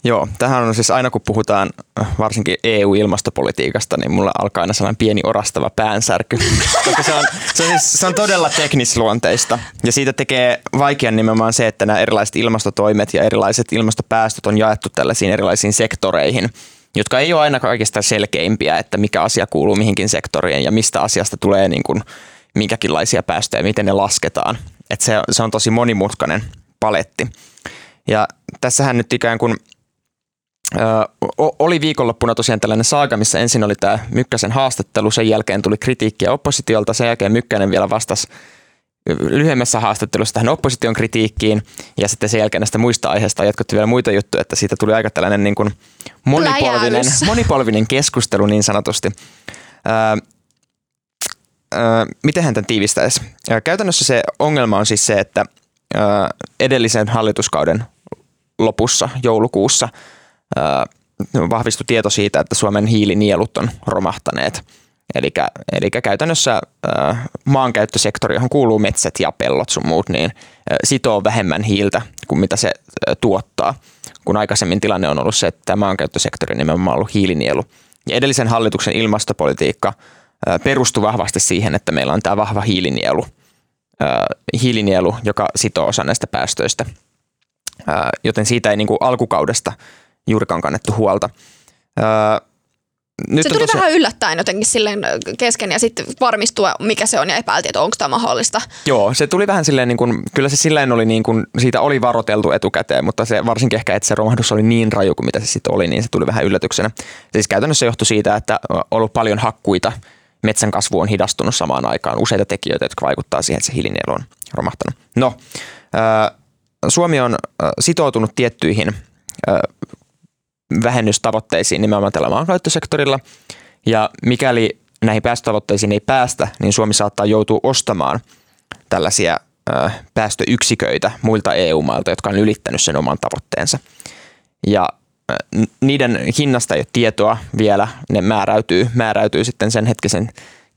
Joo, tähän on siis aina kun puhutaan äh, varsinkin EU-ilmastopolitiikasta, niin mulla alkaa aina sellainen pieni orastava päänsärky, koska se on, se on, siis, se on todella teknisluonteista ja siitä tekee vaikean nimenomaan se, että nämä erilaiset ilmastotoimet ja erilaiset ilmastopäästöt on jaettu tällaisiin erilaisiin sektoreihin, jotka ei ole aina kaikista selkeimpiä, että mikä asia kuuluu mihinkin sektoriin ja mistä asiasta tulee niin kuin minkäkinlaisia päästöjä, miten ne lasketaan. että se, se on tosi monimutkainen paletti. Ja tässähän nyt ikään kuin ö, oli viikonloppuna tosiaan tällainen saaga, missä ensin oli tämä Mykkäsen haastattelu, sen jälkeen tuli kritiikkiä oppositiolta, sen jälkeen Mykkänen vielä vastasi lyhyemmässä haastattelussa tähän opposition kritiikkiin ja sitten sen jälkeen näistä muista aiheista jatkettu vielä muita juttuja, että siitä tuli aika tällainen niin kuin monipolvinen, monipolvinen keskustelu niin sanotusti. Öö, öö, miten hän tämän tiivistäisi? Käytännössä se ongelma on siis se, että edellisen hallituskauden lopussa, joulukuussa, vahvistui tieto siitä, että Suomen hiilinielut on romahtaneet – Eli, käytännössä maankäyttösektori, johon kuuluu metsät ja pellot sun muut, niin sitoo vähemmän hiiltä kuin mitä se tuottaa. Kun aikaisemmin tilanne on ollut se, että tämä maankäyttösektori on nimenomaan ollut hiilinielu. Ja edellisen hallituksen ilmastopolitiikka perustui vahvasti siihen, että meillä on tämä vahva hiilinielu, hiilinielu joka sitoo osa näistä päästöistä. Joten siitä ei niin kuin alkukaudesta juurikaan kannettu huolta. Nyt se tuli tosi... vähän yllättäen jotenkin silleen kesken ja sitten varmistua, mikä se on ja epäiltiin, että onko tämä mahdollista. Joo, se tuli vähän silleen, niin kuin, kyllä se silleen oli niin kuin, siitä oli varoteltu etukäteen, mutta se varsinkin ehkä, että se romahdus oli niin raju kuin mitä se sitten oli, niin se tuli vähän yllätyksenä. Siis käytännössä johtui siitä, että on ollut paljon hakkuita, metsän kasvu on hidastunut samaan aikaan, useita tekijöitä, jotka vaikuttaa siihen, että se hiilinielu on romahtanut. No, Suomi on sitoutunut tiettyihin vähennystavoitteisiin nimenomaan tällä maankäyttösektorilla. Ja mikäli näihin päästötavoitteisiin ei päästä, niin Suomi saattaa joutua ostamaan tällaisia päästöyksiköitä muilta EU-mailta, jotka on ylittänyt sen oman tavoitteensa. Ja niiden hinnasta ei ole tietoa vielä, ne määräytyy, määräytyy sitten sen hetkisen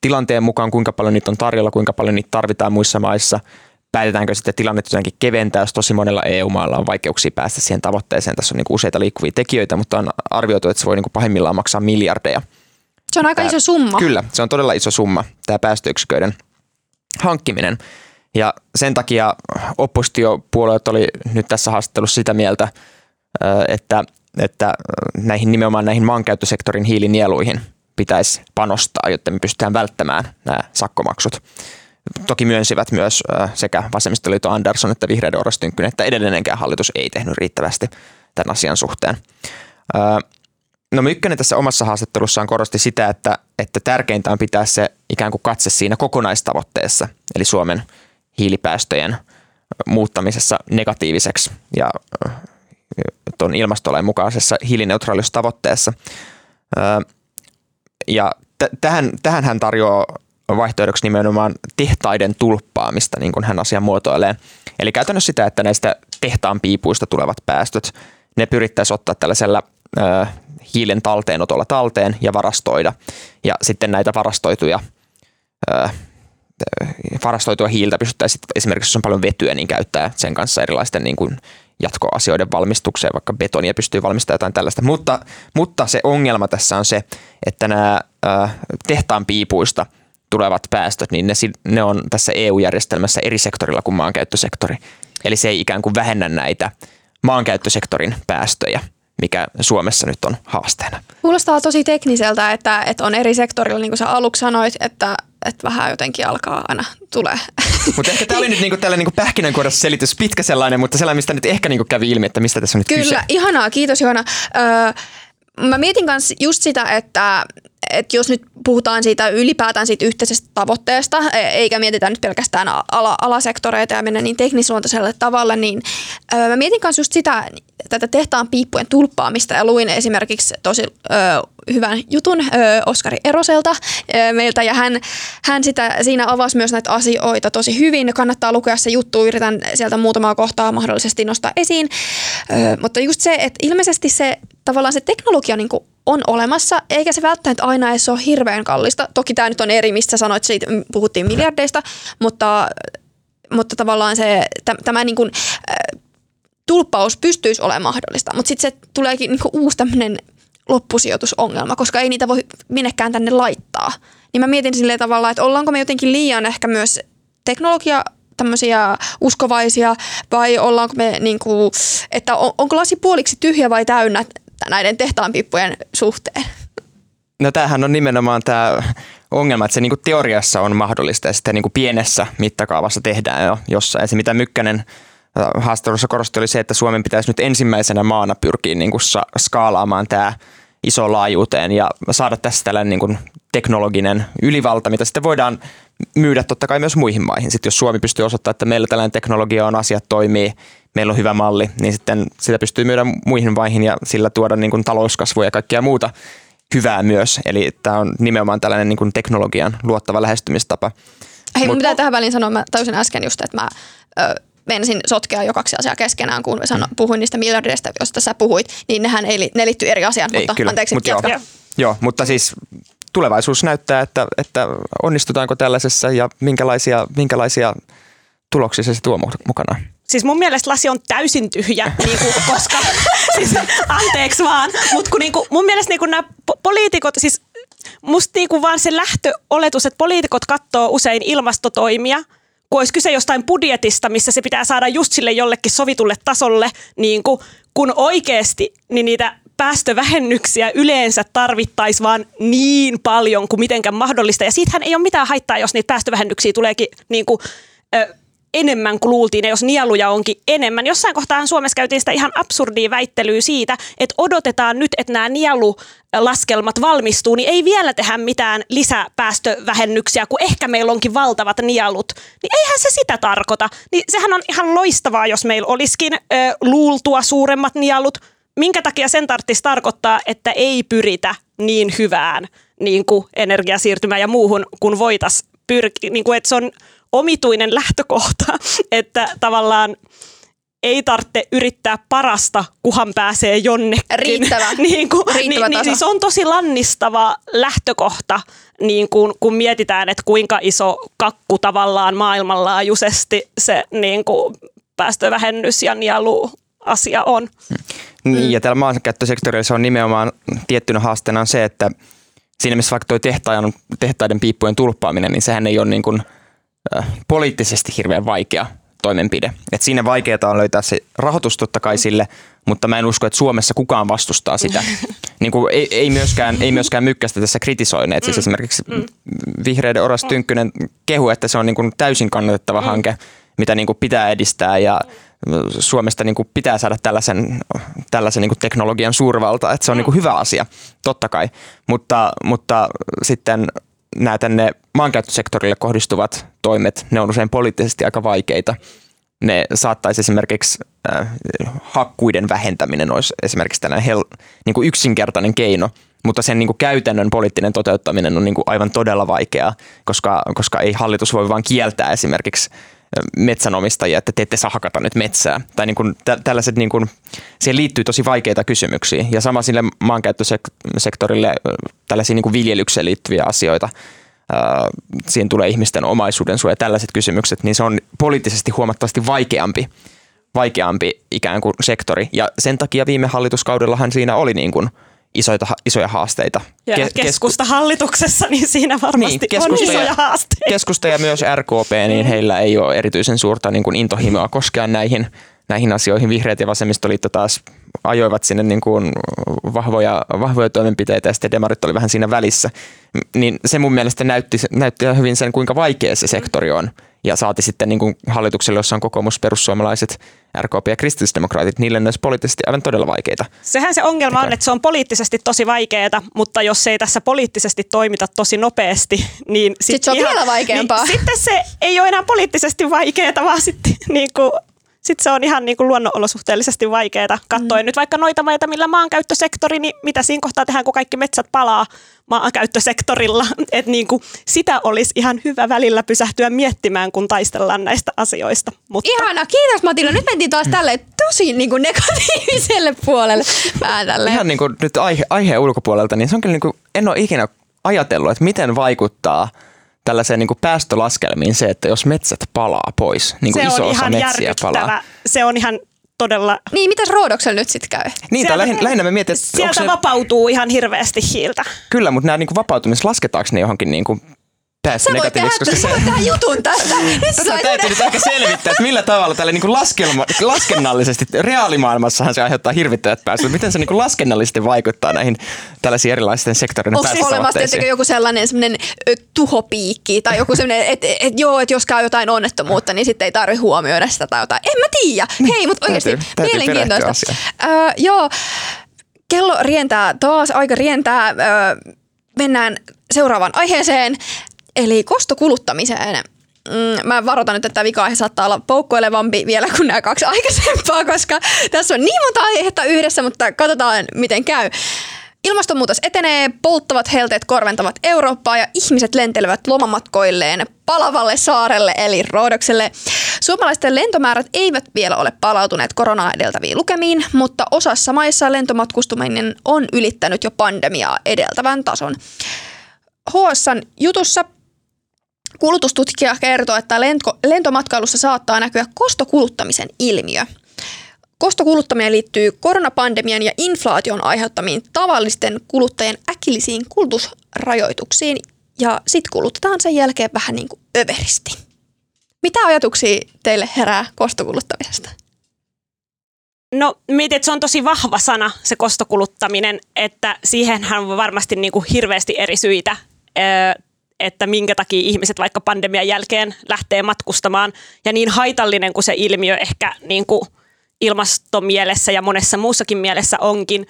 tilanteen mukaan, kuinka paljon niitä on tarjolla, kuinka paljon niitä tarvitaan muissa maissa – päätetäänkö sitten tilannetta jotenkin keventää, jos tosi monella EU-maalla on vaikeuksia päästä siihen tavoitteeseen. Tässä on niin useita liikkuvia tekijöitä, mutta on arvioitu, että se voi niin pahimmillaan maksaa miljardeja. Se on aika tämä, iso summa. Kyllä, se on todella iso summa, tämä päästöyksiköiden hankkiminen. Ja sen takia oppositiopuolueet oli nyt tässä haastattelussa sitä mieltä, että, että näihin nimenomaan näihin maankäyttösektorin hiilinieluihin pitäisi panostaa, jotta me pystytään välttämään nämä sakkomaksut toki myönsivät myös sekä vasemmistoliitto Andersson että vihreiden Oras Tynkkynen, että edellinenkään hallitus ei tehnyt riittävästi tämän asian suhteen. No Mykkänen tässä omassa haastattelussaan korosti sitä, että, että tärkeintä on pitää se ikään kuin katse siinä kokonaistavoitteessa, eli Suomen hiilipäästöjen muuttamisessa negatiiviseksi ja tuon ilmastolain mukaisessa hiilineutraalisuustavoitteessa. Ja tähän, tähän hän tarjoaa vaihtoehdoksi nimenomaan tehtaiden tulppaamista, niin kuin hän asia muotoilee. Eli käytännössä sitä, että näistä tehtaan piipuista tulevat päästöt, ne pyrittäisiin ottaa tällaisella hiilen talteenotolla talteen ja varastoida. Ja sitten näitä varastoituja, varastoitua hiiltä pystyttäisiin esimerkiksi, jos on paljon vetyä, niin käyttää sen kanssa erilaisten niin kuin jatkoasioiden valmistukseen, vaikka betonia pystyy valmistamaan jotain tällaista. Mutta, mutta se ongelma tässä on se, että nämä ö, tehtaan piipuista – tulevat päästöt, niin ne, ne on tässä EU-järjestelmässä eri sektorilla kuin maankäyttösektori. Eli se ei ikään kuin vähennä näitä maankäyttösektorin päästöjä mikä Suomessa nyt on haasteena. Kuulostaa tosi tekniseltä, että, että on eri sektorilla, niin kuin sä aluksi sanoit, että, että vähän jotenkin alkaa aina tulee. Mutta ehkä tämä oli nyt niinku tällainen niinku pähkinänkuoressa selitys, pitkä sellainen, mutta sellainen, mistä nyt ehkä niinku kävi ilmi, että mistä tässä on nyt Kyllä, kyse. Kyllä, ihanaa, kiitos Johanna. Öö, mä mietin myös just sitä, että, että jos nyt puhutaan siitä ylipäätään siitä yhteisestä tavoitteesta, e, eikä mietitä nyt pelkästään ala, alasektoreita ja mennä niin teknisluontoiselle tavalla, niin mä mietin myös just sitä, tätä tehtaan piippujen tulppaamista ja luin esimerkiksi tosi ö, hyvän jutun ö, Oskari Eroselta ö, meiltä ja hän, hän sitä, siinä avasi myös näitä asioita tosi hyvin. Kannattaa lukea se juttu, yritän sieltä muutamaa kohtaa mahdollisesti nostaa esiin. Ö, mutta just se, että ilmeisesti se tavallaan se teknologia niin kuin on olemassa, eikä se välttämättä aina edes ole hirveän kallista. Toki tämä nyt on eri, mistä sanoit, siitä puhuttiin miljardeista, mutta, mutta tavallaan se, tämä niin kuin, äh, tulppaus pystyisi olemaan mahdollista. Mutta sitten se tuleekin niin kuin uusi tämmöinen loppusijoitusongelma, koska ei niitä voi minnekään tänne laittaa. Niin mä mietin silleen tavalla, että ollaanko me jotenkin liian ehkä myös teknologia tämmöisiä uskovaisia vai ollaanko me niin kuin, että on, onko lasi puoliksi tyhjä vai täynnä näiden tehtaanpippujen suhteen? No tämähän on nimenomaan tämä ongelma, että se niin kuin teoriassa on mahdollista ja sitten niin kuin pienessä mittakaavassa tehdään jo jossain. Se mitä Mykkänen äh, haastattelussa korosti oli se, että Suomen pitäisi nyt ensimmäisenä maana pyrkiä niin kuin sa- skaalaamaan tämä iso laajuuteen ja saada tässä tällainen niin kuin teknologinen ylivalta, mitä sitten voidaan myydä totta kai myös muihin maihin. Sitten jos Suomi pystyy osoittamaan, että meillä tällainen teknologia on, asiat toimii, meillä on hyvä malli, niin sitten sitä pystyy myydä muihin maihin ja sillä tuoda niin kuin talouskasvua ja kaikkea muuta hyvää myös. Eli tämä on nimenomaan tällainen niin kuin teknologian luottava lähestymistapa. Hei, Mut, pitää tähän väliin sanoa, mä täysin äsken just, että mä ö, menisin sotkea jo kaksi asiaa keskenään, kun sano, mm. puhuin niistä miljardeista, joista sä puhuit, niin nehän ei, ne liittyy eri asiaan, ei, mutta kyllä, anteeksi, mut joo, joo, mutta siis tulevaisuus näyttää, että, että onnistutaanko tällaisessa ja minkälaisia, minkälaisia tuloksia se tuo mukana. Siis mun mielestä lasi on täysin tyhjä, niin kuin, koska, siis anteeksi vaan, mutta kun niin kuin, mun mielestä niin kuin nämä po- poliitikot, siis musta niin kuin vaan se lähtöoletus, että poliitikot katsoo usein ilmastotoimia, kun olisi kyse jostain budjetista, missä se pitää saada just sille jollekin sovitulle tasolle, niin kuin, kun oikeasti niin niitä päästövähennyksiä yleensä tarvittaisiin vaan niin paljon kuin mitenkään mahdollista. Ja siitähän ei ole mitään haittaa, jos niitä päästövähennyksiä tuleekin niin kuin, ö, enemmän kuin luultiin, ja jos nieluja onkin enemmän. Jossain kohtaa Suomessa käytiin sitä ihan absurdia väittelyä siitä, että odotetaan nyt, että nämä nielulaskelmat valmistuu, niin ei vielä tehdä mitään lisäpäästövähennyksiä, kun ehkä meillä onkin valtavat nielut. Niin eihän se sitä tarkoita. Niin sehän on ihan loistavaa, jos meillä olisikin ö, luultua suuremmat nielut. Minkä takia sen tarvitsisi tarkoittaa, että ei pyritä niin hyvään niin kuin energiasiirtymään ja muuhun, kun voitaisiin pyrkiä. Niin kuin, että se on omituinen lähtökohta, että tavallaan ei tarvitse yrittää parasta, kuhan pääsee jonnekin. Riittävä, niin kuin, Riittävä niin, taso. niin siis on tosi lannistava lähtökohta, niin kuin, kun mietitään, että kuinka iso kakku tavallaan maailmanlaajuisesti se niin kuin päästövähennys ja nielu asia on. Niin, ja tällä maankäyttösektorilla se on nimenomaan tiettynä haasteena on se, että siinä missä vaikka tuo tehtaiden, tehtaiden piippujen tulppaaminen, niin sehän ei ole niin kuin – poliittisesti hirveän vaikea toimenpide. Et siinä vaikeaa on löytää se rahoitus totta kai sille, mutta mä en usko, että Suomessa kukaan vastustaa sitä. niin kuin ei, ei, myöskään, ei myöskään mykkästä tässä kritisoineet. Siis mm. esimerkiksi mm. vihreiden Oras Tynkkynen kehu, että se on niin kuin täysin kannatettava mm. hanke, mitä niin kuin pitää edistää ja Suomesta niin kuin pitää saada tällaisen, tällaisen niin kuin teknologian suurvalta, että se on niin kuin hyvä asia, totta kai. Mutta, mutta sitten nämä tänne maankäyttösektorille kohdistuvat toimet, ne on usein poliittisesti aika vaikeita. Ne saattaisi esimerkiksi äh, hakkuiden vähentäminen olisi esimerkiksi tällainen hel, niin kuin yksinkertainen keino, mutta sen niin kuin käytännön poliittinen toteuttaminen on niin kuin aivan todella vaikeaa, koska, koska ei hallitus voi vain kieltää esimerkiksi metsänomistajia, että te ette saa hakata nyt metsää. Tai niin kuin tä- tällaiset, niin kuin, siihen liittyy tosi vaikeita kysymyksiä. Ja sama sille maankäyttösektorille tällaisia niin kuin viljelykseen liittyviä asioita. Äh, siihen tulee ihmisten omaisuuden suoja ja tällaiset kysymykset, niin se on poliittisesti huomattavasti vaikeampi, vaikeampi ikään kuin sektori. Ja sen takia viime hallituskaudellahan siinä oli niin kuin – isoita, isoja haasteita. Ja Ke- keskusta hallituksessa, niin siinä varmasti niin, on isoja ja, haasteita. Keskusta ja myös RKP, niin mm. heillä ei ole erityisen suurta niin kuin intohimoa koskea näihin, näihin asioihin. Vihreät ja vasemmistoliitto taas ajoivat sinne niin kuin vahvoja, vahvoja toimenpiteitä ja sitten demarit oli vähän siinä välissä. Niin se mun mielestä näytti, näytti hyvin sen, kuinka vaikea se sektori on. Ja saati sitten niin kuin hallitukselle, jossa on kokoomus, perussuomalaiset, RKP ja kristillisdemokraatit, niille ne olisi poliittisesti aivan todella vaikeita. Sehän se ongelma on, että se on poliittisesti tosi vaikeaa, mutta jos ei tässä poliittisesti toimita tosi nopeasti, niin sitten sit se on ihan, vielä vaikeampaa. Niin sitten se ei ole enää poliittisesti vaikeaa, vaan sitten niin kuin sitten se on ihan niin kuin luonnonolosuhteellisesti vaikeaa. Katsoen mm. nyt vaikka noita maita, millä maankäyttösektori, niin mitä siinä kohtaa tehdään, kun kaikki metsät palaa maankäyttösektorilla. Et niin kuin sitä olisi ihan hyvä välillä pysähtyä miettimään, kun taistellaan näistä asioista. Mutta... Ihana, kiitos Matilda. Nyt mentiin taas tälle tosi niin kuin negatiiviselle puolelle. Vähän tälle. Ihan niin kuin nyt aihe, aiheen ulkopuolelta, niin se on kyllä niin kuin, en ole ikinä ajatellut, että miten vaikuttaa – tällaiseen niin kuin päästölaskelmiin se, että jos metsät palaa pois, niin kuin se iso on osa ihan metsiä palaa. Se on ihan todella... Niin, mitäs Roodoksella nyt sitten käy? Niin, sieltä, lähin, lähinnä mä mietin, että Sieltä se... vapautuu ihan hirveästi hiiltä. Kyllä, mutta nämä niin kuin vapautumis, lasketaanko ne johonkin niin kuin tehdä, negatiiviksi, koska se, tehdä jutun tästä. Tätä täytyy nyt ehkä selvittää, että millä tavalla tälle niin laskelma, laskennallisesti, reaalimaailmassahan se aiheuttaa hirvittävät päästöt. Miten se niin laskennallisesti vaikuttaa näihin tällaisiin erilaisten sektoreiden Onko olemassa päästötavoitteisiin? tietenkin joku sellainen semmoinen ö, tuhopiikki tai joku sellainen, että et, joo, että jos käy jotain onnettomuutta, niin sitten ei tarvitse huomioida sitä tai jotain. En mä tiedä. Hei, mutta oikeasti Täytyy- täytyy mielenkiintoista. perehtyä Ö, joo, kello rientää taas, aika rientää. Ö, mennään seuraavaan aiheeseen, eli kostokuluttamiseen. Mm, mä varoitan nyt, että tämä vika-aihe saattaa olla poukkoilevampi vielä kuin nämä kaksi aikaisempaa, koska tässä on niin monta aihetta yhdessä, mutta katsotaan miten käy. Ilmastonmuutos etenee, polttavat helteet korventavat Eurooppaa ja ihmiset lentelevät lomamatkoilleen palavalle saarelle eli Roodokselle. Suomalaisten lentomäärät eivät vielä ole palautuneet koronaa edeltäviin lukemiin, mutta osassa maissa lentomatkustuminen on ylittänyt jo pandemiaa edeltävän tason. HSN jutussa kulutustutkija kertoo, että lento, lentomatkailussa saattaa näkyä kostokuluttamisen ilmiö. Kostokuluttaminen liittyy koronapandemian ja inflaation aiheuttamiin tavallisten kuluttajien äkillisiin kulutusrajoituksiin ja sitten kulutetaan sen jälkeen vähän niin kuin överisti. Mitä ajatuksia teille herää kostokuluttamisesta? No mietin, että se on tosi vahva sana, se kostokuluttaminen, että siihenhän on varmasti niin kuin hirveästi eri syitä, että minkä takia ihmiset vaikka pandemian jälkeen lähtee matkustamaan. Ja niin haitallinen kuin se ilmiö ehkä niin kuin ilmastomielessä ja monessa muussakin mielessä onkin,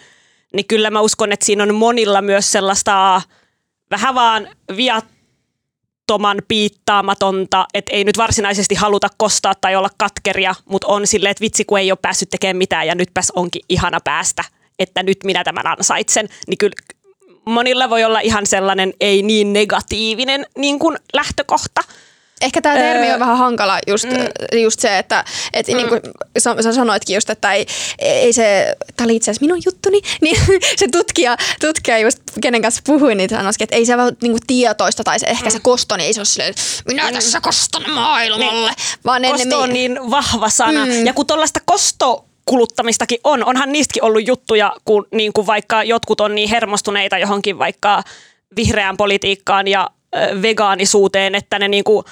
niin kyllä mä uskon, että siinä on monilla myös sellaista vähän vaan viattoman piittaamatonta, että ei nyt varsinaisesti haluta kostaa tai olla katkeria, mutta on silleen, että vitsi kun ei ole päässyt tekemään mitään ja nytpäs onkin ihana päästä, että nyt minä tämän ansaitsen, niin kyllä monilla voi olla ihan sellainen ei niin negatiivinen niin kuin lähtökohta. Ehkä tämä termi Öö, on vähän hankala, just, mm. just se, että et mm. niin kuin sä, sä sanoitkin just, että ei, ei se, tämä oli itse asiassa minun juttuni, niin se tutkija, tutkija just, kenen kanssa puhuin, niin sanoisikin, että ei se ole niin kuin tietoista tai se, ehkä se kosto, niin ei se ole silleen, että minä tässä kostan maailmalle, vaan Kosto on niin vahva sana. Mm. Mm. Ja kun tuollaista kosto kuluttamistakin on. Onhan niistäkin ollut juttuja, kun niin kuin vaikka jotkut on niin hermostuneita johonkin vaikka vihreään politiikkaan ja vegaanisuuteen, että ne niin kuin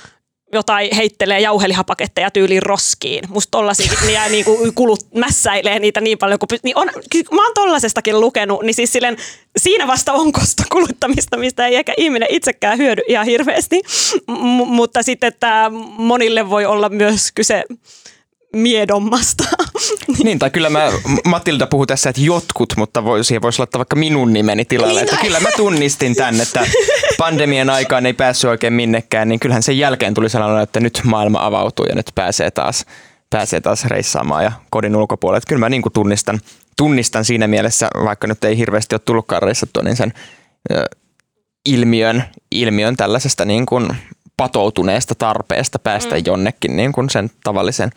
jotain heittelee jauhelihapaketteja tyyliin roskiin. Musta tollasikin niin jää niinku kulut, mässäilee niitä niin paljon kuin niin on, ky- Mä oon tollasestakin lukenut, niin siis silleen, siinä vasta on kosta kuluttamista, mistä ei ehkä ihminen itsekään hyödy ihan hirveästi. M- mutta sitten, että monille voi olla myös kyse miedommasta. Niin, tai kyllä mä, Matilda puhuu tässä, että jotkut, mutta voi, siihen voisi laittaa vaikka minun nimeni tilalle. Niin, Että kyllä mä tunnistin tämän, että pandemian aikaan ei päässyt oikein minnekään, niin kyllähän sen jälkeen tuli sellainen, että nyt maailma avautuu ja nyt pääsee taas, pääsee taas reissaamaan ja kodin ulkopuolelle. Että kyllä mä niin kuin tunnistan, tunnistan siinä mielessä, vaikka nyt ei hirveästi ole tullutkaan reissattua, niin sen ö, ilmiön, ilmiön tällaisesta niin kuin patoutuneesta tarpeesta päästä mm. jonnekin niin kuin sen tavallisen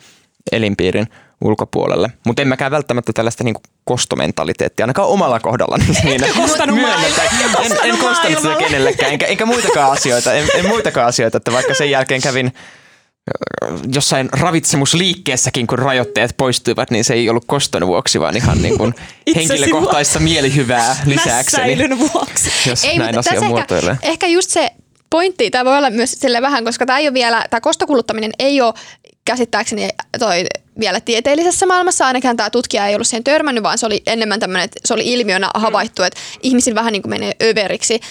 elinpiirin ulkopuolelle. Mutta en mäkään välttämättä tällaista niin kuin kostomentaliteettia, ainakaan omalla kohdallani siinä kostanut myönnettä. En, en kostanut kostanut sitä kenellekään, enkä, enkä muitakaan asioita, en, en muitakaan asioita, että vaikka sen jälkeen kävin ö, jossain ravitsemusliikkeessäkin, kun rajoitteet poistuivat, niin se ei ollut koston vuoksi, vaan ihan niin kuin henkilökohtaista mielihyvää lisäkseni, Mässäilyn vuoksi. jos Ei, näin asia muotoilee. ehkä, ehkä just se pointti, tämä voi olla myös sille vähän, koska tämä ei ole vielä, tämä kostokuluttaminen ei ole käsittääkseni toi vielä tieteellisessä maailmassa, ainakaan tämä tutkija ei ollut siihen törmännyt, vaan se oli enemmän tämmöinen, että se oli ilmiönä havaittu, että ihmisillä vähän niin kuin menee överiksi. Eh,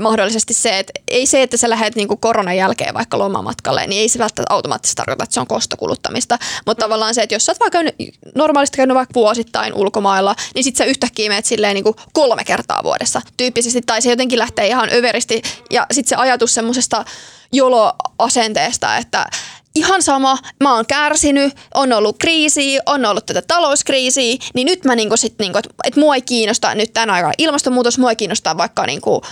mahdollisesti se, että ei se, että sä lähdet niin kuin koronan jälkeen vaikka lomamatkalle, niin ei se välttämättä automaattisesti tarkoita, että se on kostokuluttamista, mutta tavallaan se, että jos sä oot vaikka käynyt, normaalisti käynyt vaikka vuosittain ulkomailla, niin sit sä yhtäkkiä menet silleen niin kuin kolme kertaa vuodessa tyyppisesti, tai se jotenkin lähtee ihan överisti, ja sitten se ajatus semmoisesta jolo-asenteesta, että ihan sama, mä oon kärsinyt, on ollut kriisiä, on ollut tätä talouskriisiä, niin nyt mä niinku sit niinku, että et mua ei kiinnosta nyt tänä aikana ilmastonmuutos, mua ei kiinnosta vaikka niinku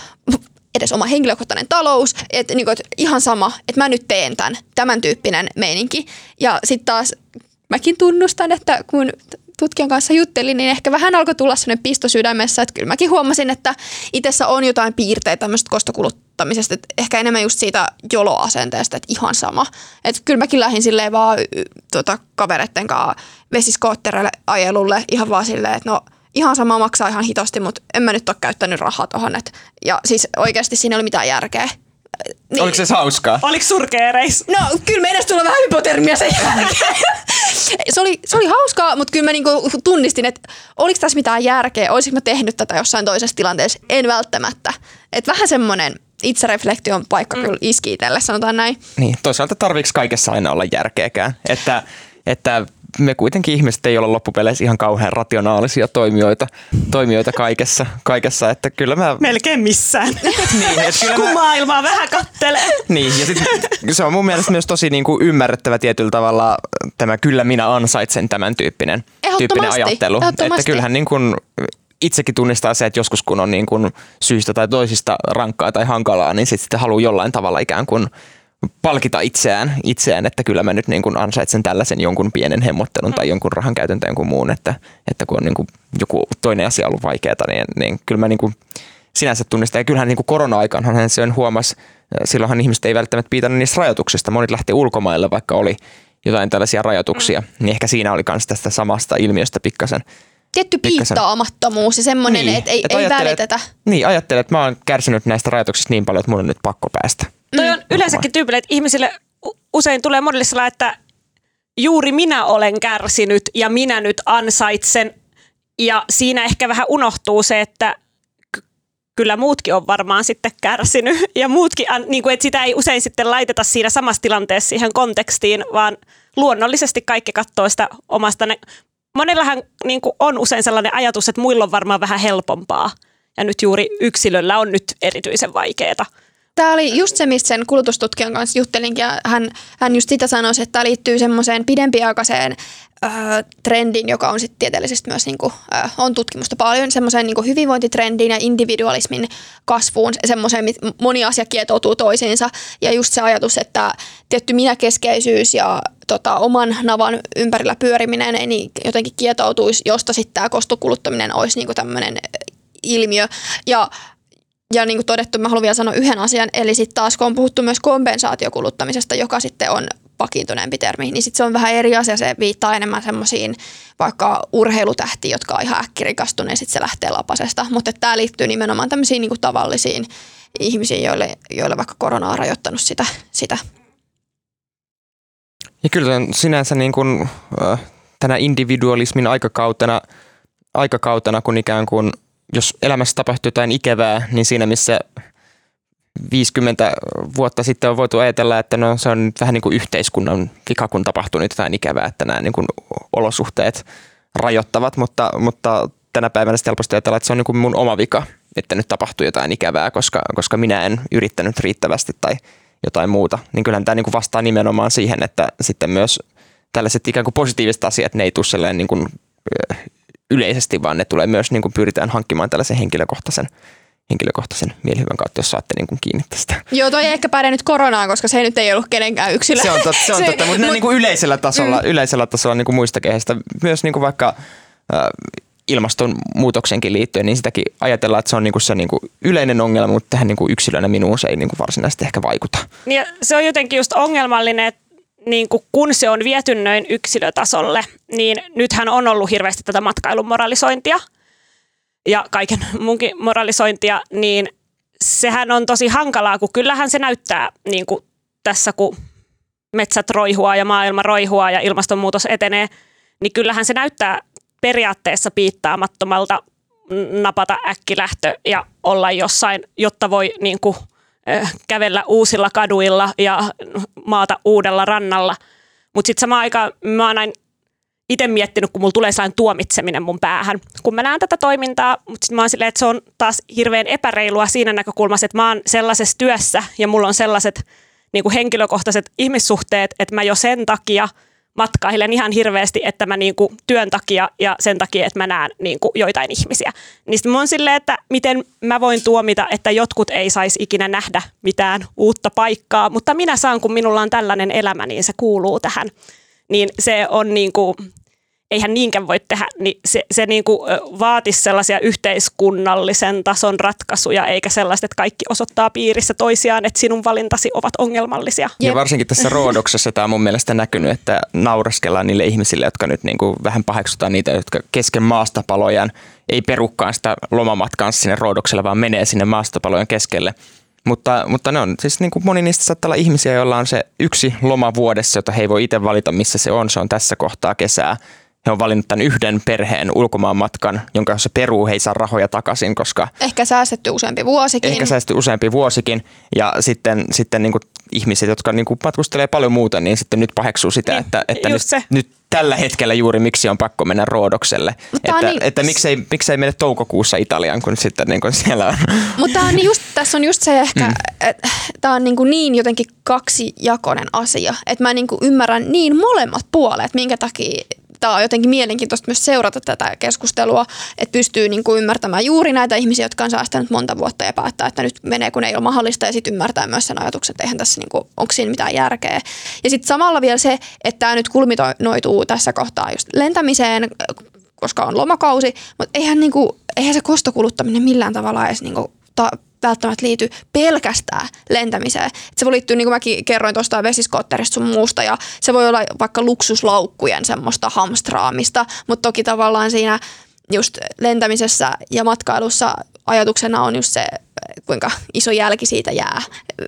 edes oma henkilökohtainen talous, että niinku, et ihan sama, että mä nyt teen tämän, tämän tyyppinen meininki. Ja sitten taas mäkin tunnustan, että kun tutkijan kanssa juttelin, niin ehkä vähän alkoi tulla sellainen pisto sydämessä, että kyllä mäkin huomasin, että itsessä on jotain piirteitä tämmöistä kostokuluttamisesta, että ehkä enemmän just siitä joloasenteesta, että ihan sama. Että kyllä mäkin lähdin silleen vaan tota, kavereitten kanssa vesiskoottereille ajelulle ihan vaan silleen, että no ihan sama maksaa ihan hitosti, mutta en mä nyt ole käyttänyt rahaa tohon. Et, ja siis oikeasti siinä ei ole mitään järkeä. Niin, Oliko se hauskaa? Oliko surkea reissu? No kyllä meidän tulla vähän hypotermia sen se, oli, se oli hauskaa, mutta kyllä mä niinku tunnistin, että oliko tässä mitään järkeä, olisiko mä tehnyt tätä jossain toisessa tilanteessa. En välttämättä. Et vähän semmoinen itsereflektion paikka mm. kyllä iski itselle, sanotaan näin. Niin, toisaalta tarviiko kaikessa aina olla järkeäkään. Että, että me kuitenkin ihmiset ei ole loppupeleissä ihan kauhean rationaalisia toimijoita, toimijoita kaikessa, kaikessa, että kyllä mä... Melkein missään, niin, että kyllä kun mä... maailmaa vähän kattelee. Niin, ja sit, se on mun mielestä myös tosi niin kuin ymmärrettävä tietyllä tavalla tämä kyllä minä ansaitsen tämän tyyppinen, tyyppinen ajattelu. Että kyllähän niin kuin itsekin tunnistaa se, että joskus kun on niin kuin syystä tai toisista rankkaa tai hankalaa, niin sitten haluaa jollain tavalla ikään kuin palkita itseään, itseään, että kyllä mä nyt niin kuin ansaitsen tällaisen jonkun pienen hemmottelun tai jonkun rahan käytön tai jonkun muun, että, että kun on niin kuin joku toinen asia ollut vaikeaa, niin, niin kyllä mä niin kuin sinänsä tunnistan. Ja kyllähän niin kuin korona-aikaan se on huomas, silloinhan ihmiset ei välttämättä piitannut niistä rajoituksista. Monet lähti ulkomaille, vaikka oli jotain tällaisia rajoituksia, mm. niin ehkä siinä oli myös tästä samasta ilmiöstä pikkasen tietty piittaamattomuus ja semmoinen, niin, että ei, et ei välitetä. Niin, ajattelen, että mä oon kärsinyt näistä rajoituksista niin paljon, että mun on nyt pakko päästä. Toi on mm. yleensäkin tyypille, että ihmisille usein tulee monelle että juuri minä olen kärsinyt ja minä nyt ansaitsen. Ja siinä ehkä vähän unohtuu se, että kyllä muutkin on varmaan sitten kärsinyt. Ja muutkin, niin kuin, että sitä ei usein sitten laiteta siinä samassa tilanteessa siihen kontekstiin, vaan luonnollisesti kaikki katsoo sitä omasta. Ne, monellahan niin kuin on usein sellainen ajatus, että muilla on varmaan vähän helpompaa. Ja nyt juuri yksilöllä on nyt erityisen vaikeaa. Tämä oli just se, mistä sen kulutustutkijan kanssa juttelinkin, ja hän, hän just sitä sanoi, että tämä liittyy semmoiseen pidempiaikaiseen ö, trendin, joka on sitten tieteellisesti myös niinku, ö, on tutkimusta paljon, semmoiseen niinku hyvinvointitrendiin ja individualismin kasvuun, semmoiseen, moni asia kietoutuu toisiinsa, ja just se ajatus, että tietty minäkeskeisyys ja tota, oman navan ympärillä pyöriminen ei niin jotenkin kietoutuisi, josta sitten tämä kostokuluttaminen olisi niinku tämmöinen ilmiö, ja ja niin kuin todettu, mä haluan vielä sanoa yhden asian, eli sitten taas kun on puhuttu myös kompensaatiokuluttamisesta, joka sitten on vakiintuneempi termi, niin sitten se on vähän eri asia, se viittaa enemmän semmoisiin vaikka urheilutähtiin, jotka on ihan äkkirikastuneet, sitten se lähtee lapasesta, mutta tämä liittyy nimenomaan tämmöisiin niin tavallisiin ihmisiin, joille, joille vaikka korona on rajoittanut sitä. sitä. Ja kyllä sinänsä niin kuin, äh, tänä individualismin aikakautena, aikakautena, kun ikään kuin – jos elämässä tapahtuu jotain ikävää, niin siinä missä 50 vuotta sitten on voitu ajatella, että no, se on vähän niin kuin yhteiskunnan vika, kun tapahtuu nyt jotain ikävää, että nämä niin kuin olosuhteet rajoittavat, mutta, mutta tänä päivänä sitten helposti ajatellaan, että se on niin kuin mun oma vika, että nyt tapahtuu jotain ikävää, koska, koska minä en yrittänyt riittävästi tai jotain muuta. Niin kyllähän tämä niin kuin vastaa nimenomaan siihen, että sitten myös tällaiset ikään kuin positiiviset asiat, ne ei tule niin kuin yleisesti, vaan ne tulee myös, niin kuin pyritään hankkimaan tällaisen henkilökohtaisen henkilökohtaisen mielihyvän kautta, jos saatte niin kuin kiinni tästä. Joo, toi ei ehkä päde nyt koronaan, koska se nyt ei ollut kenenkään yksilö. Se on totta, se on totta mutta mut, niin kuin yleisellä tasolla, mm. yleisellä tasolla niin kuin muista kehistä, myös niin kuin vaikka äh, ilmastonmuutoksenkin liittyen, niin sitäkin ajatellaan, että se on niin kuin se niin kuin yleinen ongelma, mutta tähän niin kuin yksilönä minuun se ei niin kuin varsinaisesti ehkä vaikuta. Niin se on jotenkin just ongelmallinen, että niin kuin kun se on viety noin yksilötasolle, niin nythän on ollut hirveästi tätä matkailun moralisointia ja kaiken munkin moralisointia, niin sehän on tosi hankalaa, kun kyllähän se näyttää niin kuin tässä, kun metsät roihua ja maailma roihua ja ilmastonmuutos etenee, niin kyllähän se näyttää periaatteessa piittaamattomalta napata äkkilähtö ja olla jossain, jotta voi niin kuin – kävellä uusilla kaduilla ja maata uudella rannalla. Mutta sitten samaan aikaan mä oon aina itse miettinyt, kun mulla tulee sellainen tuomitseminen mun päähän, kun mä näen tätä toimintaa, mutta sitten mä oon silleen, että se on taas hirveän epäreilua siinä näkökulmassa, että mä oon sellaisessa työssä ja mulla on sellaiset niin kuin henkilökohtaiset ihmissuhteet, että mä jo sen takia – matkailen ihan hirveästi, että mä niinku työn takia ja sen takia, että mä näen niinku joitain ihmisiä. Niin mä oon silleen, että miten mä voin tuomita, että jotkut ei saisi ikinä nähdä mitään uutta paikkaa, mutta minä saan, kun minulla on tällainen elämä, niin se kuuluu tähän. Niin se on niinku, eihän niinkään voi tehdä, niin se, se niin kuin vaatisi sellaisia yhteiskunnallisen tason ratkaisuja, eikä sellaista, että kaikki osoittaa piirissä toisiaan, että sinun valintasi ovat ongelmallisia. Ja varsinkin tässä roodoksessa tämä on mun mielestä näkynyt, että nauraskellaan niille ihmisille, jotka nyt niin kuin vähän paheksutaan niitä, jotka kesken maastapalojen ei perukkaan sitä lomamatkaan sinne roodokselle, vaan menee sinne maastapalojen keskelle Mutta, mutta ne on siis niin kuin moni niistä saattaa olla ihmisiä, joilla on se yksi loma vuodessa, jota he ei voi itse valita, missä se on. Se on tässä kohtaa kesää he on valinnut tämän yhden perheen ulkomaan matkan, jonka se peruu, he ei saa rahoja takaisin, koska... Ehkä säästetty useampi vuosikin. Ehkä säästetty useampi vuosikin. Ja sitten, sitten niin kuin ihmiset, jotka niin kuin matkustelee paljon muuta, niin sitten nyt paheksuu sitä, niin, että, että nyt, se. nyt tällä hetkellä juuri miksi on pakko mennä Roodokselle. Mutta että, niin... että miksei, miksei mene toukokuussa Italiaan, kun sitten niin kuin siellä on. Mutta on just, tässä on just se ehkä, mm. että tämä on niin, kuin niin jotenkin kaksijakoinen asia, että mä niin kuin ymmärrän niin molemmat puolet, minkä takia tämä on jotenkin mielenkiintoista myös seurata tätä keskustelua, että pystyy niin kuin ymmärtämään juuri näitä ihmisiä, jotka on säästänyt monta vuotta ja päättää, että nyt menee kun ei ole mahdollista ja sitten ymmärtää myös sen ajatuksen, että eihän tässä, niin kuin, onko siinä mitään järkeä. Ja sitten samalla vielä se, että tämä nyt kulminoituu tässä kohtaa just lentämiseen, koska on lomakausi, mutta eihän, niin kuin, eihän se kostokuluttaminen millään tavalla edes niin kuin, ta- välttämättä liity pelkästään lentämiseen. Et se voi liittyä, niin kuin mäkin kerroin tuosta vesiskootterista sun muusta, ja se voi olla vaikka luksuslaukkujen semmoista hamstraamista, mutta toki tavallaan siinä just lentämisessä ja matkailussa ajatuksena on just se, kuinka iso jälki siitä jää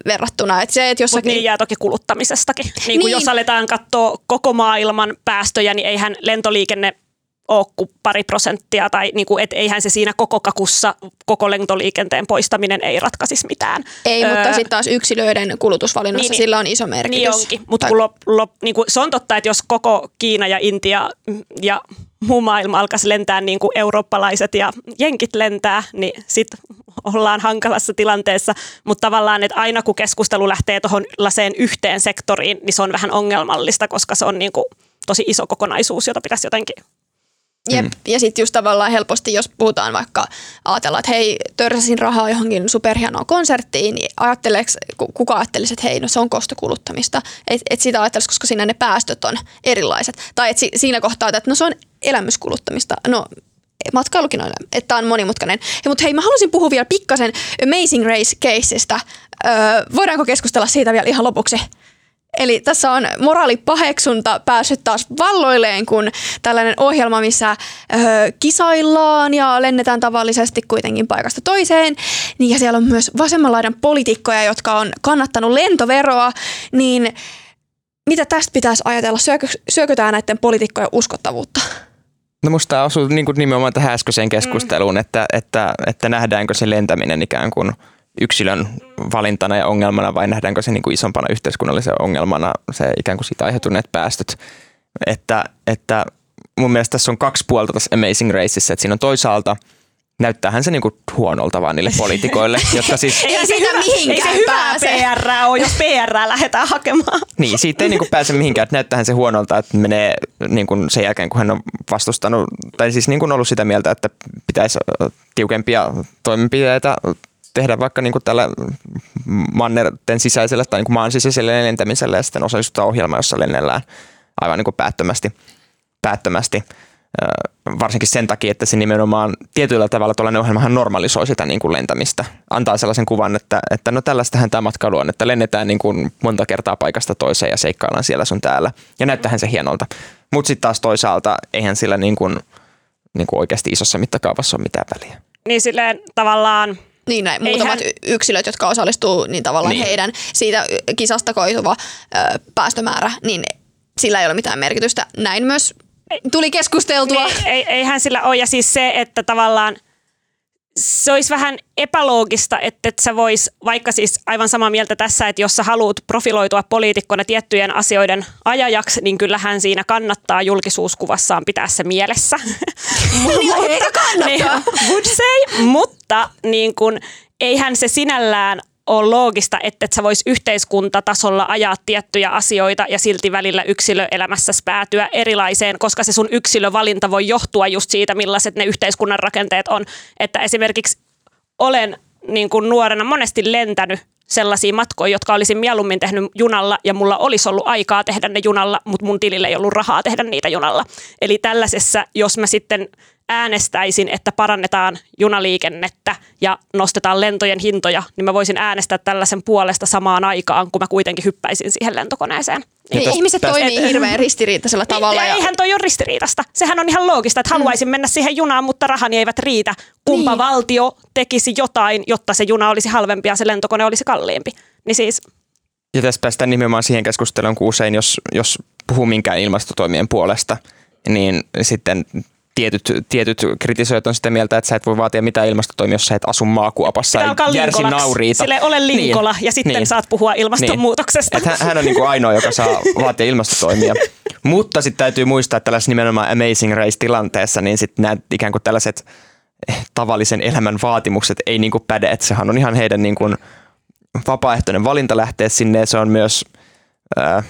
verrattuna. Et se, et jossakin... Mutta niin jää toki kuluttamisestakin. Niin kuin niin. jos aletaan katsoa koko maailman päästöjä, niin eihän lentoliikenne ole kuin pari prosenttia, tai niin kuin, et eihän se siinä koko kakussa koko lentoliikenteen poistaminen ei ratkaisisi mitään. Ei, öö, mutta sitten taas yksilöiden kulutusvalinnassa niin, niin, sillä on iso merkitys. Niin onkin, mutta tai... lop, lop, niin kuin, se on totta, että jos koko Kiina ja Intia ja muu maailma alkaisi lentää niin kuin eurooppalaiset ja jenkit lentää, niin sitten ollaan hankalassa tilanteessa, mutta tavallaan, että aina kun keskustelu lähtee tuohon laseen yhteen sektoriin, niin se on vähän ongelmallista, koska se on niin kuin tosi iso kokonaisuus, jota pitäisi jotenkin Jep. Mm. Ja sitten just tavallaan helposti, jos puhutaan vaikka, ajatellaan, että hei, törsäsin rahaa johonkin superhienoon konserttiin, niin ajatteleeko, kuka ajattelisi, että hei, no se on kostokuluttamista. Että et sitä ajattelisi, koska siinä ne päästöt on erilaiset. Tai että si, siinä kohtaa, että no se on elämyskuluttamista. No matkailukin on, että tämä on monimutkainen. Mutta hei, mä haluaisin puhua vielä pikkasen Amazing Race-keisistä. Öö, voidaanko keskustella siitä vielä ihan lopuksi? Eli tässä on moraalipaheksunta päässyt taas valloilleen, kun tällainen ohjelma, missä ö, kisaillaan ja lennetään tavallisesti kuitenkin paikasta toiseen. Niin ja siellä on myös vasemmanlaidan poliitikkoja, jotka on kannattanut lentoveroa. Niin mitä tästä pitäisi ajatella? Syökö, syökö tämä näiden poliitikkojen uskottavuutta? No musta tämä osuu niin kuin nimenomaan tähän äskeiseen keskusteluun, mm. että, että, että nähdäänkö se lentäminen ikään kuin – yksilön valintana ja ongelmana vai nähdäänkö se niin kuin isompana yhteiskunnallisena ongelmana se ikään kuin siitä aiheutuneet päästöt. Että, että mun mielestä tässä on kaksi puolta tässä Amazing Raceissa, että siinä on toisaalta näyttäähän se niinku huonolta vaan niille poliitikoille, jotka siis... Ei, se hyvä, mihinkään ei se hyvää PR ole, jos PR lähdetään hakemaan. Niin, siitä ei niinku pääse mihinkään. Että näyttäähän se huonolta, että menee niinku sen jälkeen, kun hän on vastustanut, tai siis niinku ollut sitä mieltä, että pitäisi tiukempia toimenpiteitä tehdä vaikka niin kuin tällä mannerten sisäisellä tai niin kuin maan sisäisellä lentämisellä ja sitten osallistua ohjelmaan, jossa lennellään aivan niin kuin päättömästi. päättömästi. Varsinkin sen takia, että se nimenomaan tietyllä tavalla tuollainen ohjelmahan normalisoi sitä niin kuin lentämistä. Antaa sellaisen kuvan, että, että no tällaistähän tämä matkailu on, että lennetään niin kuin monta kertaa paikasta toiseen ja seikkaillaan siellä sun täällä. Ja näyttähän se hienolta. Mutta sitten taas toisaalta eihän sillä niin kuin, niin kuin oikeasti isossa mittakaavassa ole mitään väliä. Niin silleen tavallaan – niin näin, muutamat Eihän... yksilöt, jotka osallistuu, niin tavallaan niin. heidän siitä kisasta koituva ö, päästömäärä, niin sillä ei ole mitään merkitystä. Näin myös tuli keskusteltua. Niin, ei, eihän sillä ole. Ja siis se, että tavallaan – se olisi vähän epäloogista, että et sä vois, vaikka siis aivan samaa mieltä tässä, että jos sä haluat profiloitua poliitikkona tiettyjen asioiden ajajaksi, niin kyllähän siinä kannattaa julkisuuskuvassaan pitää se mielessä. niin, kannattaa. Niin, would say, mutta niin kun, eihän se sinällään ole loogista, että et sä vois yhteiskuntatasolla ajaa tiettyjä asioita ja silti välillä yksilöelämässä päätyä erilaiseen, koska se sun yksilövalinta voi johtua just siitä, millaiset ne yhteiskunnan rakenteet on. Että esimerkiksi olen niin kuin nuorena monesti lentänyt sellaisia matkoja, jotka olisin mieluummin tehnyt junalla ja mulla olisi ollut aikaa tehdä ne junalla, mutta mun tilille ei ollut rahaa tehdä niitä junalla. Eli tällaisessa, jos mä sitten äänestäisin, että parannetaan junaliikennettä ja nostetaan lentojen hintoja, niin mä voisin äänestää tällaisen puolesta samaan aikaan, kun mä kuitenkin hyppäisin siihen lentokoneeseen. Niin, täs- ihmiset täs- toimii et- hirveän ristiriitaisella tavalla. Niin, ja- eihän toi ole ristiriitasta. Sehän on ihan loogista, että haluaisin mennä siihen junaan, mutta rahani eivät riitä. Kumpa Niin. valtio tekisi jotain, jotta se juna olisi halvempi ja se lentokone olisi kalliimpi. Niin siis, Ja tässä päästään nimenomaan siihen keskusteluun, kun usein jos, jos puhuu minkään ilmastotoimien puolesta, niin sitten tietyt, tietyt kritisoijat on sitä mieltä, että sä et voi vaatia mitään ilmastotoimia, jos sä et asu maakuopassa ja järsi nauriita. Sille ole linkola ja sitten saat puhua ilmastonmuutoksesta. Niin. Et hän, hän on niin kuin ainoa, joka saa vaatia ilmastotoimia. Mutta sitten täytyy muistaa, että tällaisessa nimenomaan Amazing Race-tilanteessa, niin sitten nämä ikään kuin tällaiset eh, tavallisen elämän vaatimukset ei niin kuin päde. Että sehän on ihan heidän niin kuin vapaaehtoinen valinta lähteä sinne ja se on myös... Äh,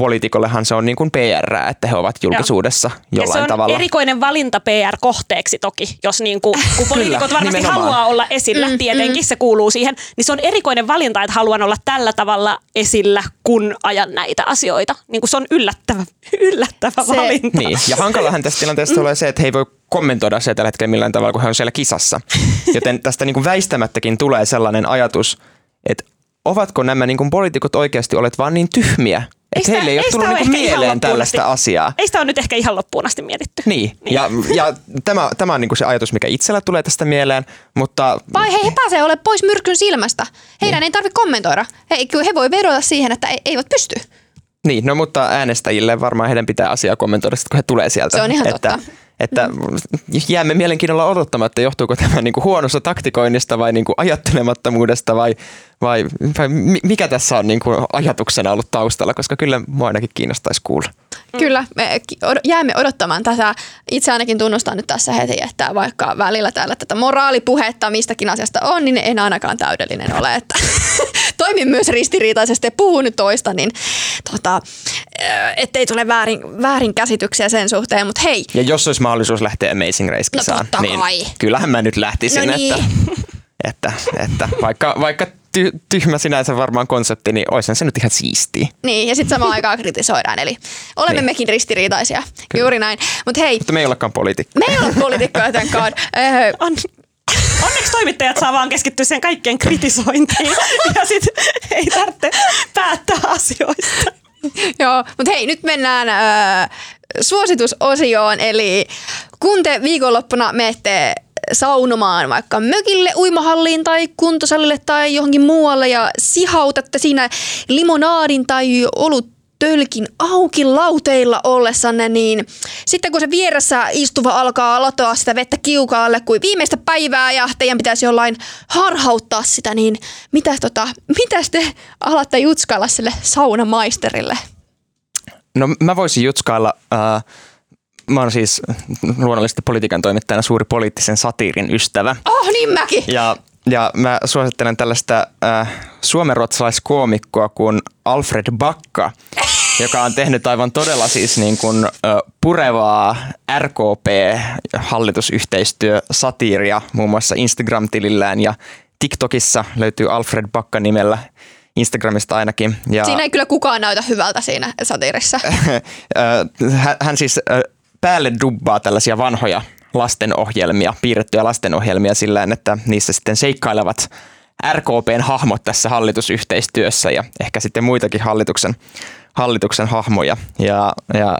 poliitikollehan se on niin kuin PR, että he ovat julkisuudessa ja se jollain on tavalla. erikoinen valinta PR-kohteeksi toki, jos niin kuin, kun poliitikot varmasti nimenomaan. haluaa olla esillä, mm, tietenkin se kuuluu siihen, niin se on erikoinen valinta, että haluan olla tällä tavalla esillä, kun ajan näitä asioita. Niin kuin se on yllättävä, yllättävä Se- valinta. Niin, ja hankalahan tässä tilanteessa tulee se, että he ei voi kommentoida se tällä hetkellä millään tavalla, kun he on siellä kisassa. Joten tästä niin kuin väistämättäkin tulee sellainen ajatus, että ovatko nämä niin kuin poliitikot oikeasti olet vaan niin tyhmiä, että sitä- heille ei ole ei tullut niin ihan mieleen tällaista asti. asiaa. Ei sitä ole nyt ehkä ihan loppuun asti mietitty. Niin, ja, ja tämä, tämä on niin kuin se ajatus, mikä itsellä tulee tästä mieleen, mutta Vai hei, he pääsee ole pois myrkyn silmästä. Heidän Niin. ei tarvitse kommentoida. He, he voi vedota siihen, että ei, eivät pysty. Niin, no mutta äänestäjille varmaan heidän pitää asiaa kommentoida, kun he tulee sieltä. Se on ihan että, totta. Että jäämme mielenkiinnolla odottamaan, että johtuuko tämä niinku huonosta taktikoinnista vai niinku ajattelemattomuudesta vai, vai, vai mi- mikä tässä on niinku ajatuksena ollut taustalla, koska kyllä mua ainakin kiinnostaisi kuulla. Kyllä, me jäämme odottamaan tätä. Itse ainakin tunnustan nyt tässä heti, että vaikka välillä täällä tätä moraalipuhetta mistäkin asiasta on, niin en ainakaan täydellinen ole. Että toimin myös ristiriitaisesti ja puhun nyt toista, niin tota, ettei tule väärin, väärin käsityksiä sen suhteen. Mutta hei, Ja jos olisi mahdollisuus lähteä Amazing Race-kisaan, No niin kyllähän mä nyt lähtisin, No niin. että, että, että vaikka, vaikka ty, tyhmä sinänsä varmaan konsepti, niin olisihan se nyt ihan siistiä. niin, ja sitten samaan aikaan kritisoidaan. Eli olemme Niin. mekin ristiriitaisia. Juuri näin. Mutta hei, Mutta me ei olekaan poliitikko. me ei ole poliitikkoja tämän God. Öö, On, onneksi toimittajat saa vaan keskittyä sen kaikkeen kritisointiin ja sitten ei tarvitse päättää asioista. Joo, mutta hei, nyt mennään öö, suositusosioon. Eli kun te viikonloppuna menette saunomaan vaikka mökille, uimahalliin tai kuntosalille tai johonkin muualle ja sihautatte siinä limonaadin tai olut tölkin auki lauteilla ollessanne, niin sitten kun se vieressä istuva alkaa latoa sitä vettä kiukaalle kuin viimeistä päivää ja teidän pitäisi jollain harhauttaa sitä, niin mitäs, tota, mitäs te alatte jutskailla sille saunamaisterille? No mä voisin jutskailla, äh, mä oon siis luonnollisesti politiikan toimittajana suuri poliittisen satiirin ystävä. Oh, niin mäkin. Ja, ja mä suosittelen tällaista äh, suomenruotsalaiskoomikkoa kuin Alfred Bakka, joka on tehnyt aivan todella siis niin kuin, äh, purevaa RKP-hallitusyhteistyö-satiiria muun muassa Instagram-tilillään ja TikTokissa löytyy Alfred Bakka nimellä Instagramista ainakin. Ja Siinä ei kyllä kukaan näytä hyvältä siinä satiirissa. Hän- siis päälle dubbaa tällaisia vanhoja lastenohjelmia, piirrettyjä lastenohjelmia sillä että niissä sitten seikkailevat RKPn hahmot tässä hallitusyhteistyössä ja ehkä sitten muitakin hallituksen, hallituksen hahmoja. Ja, ja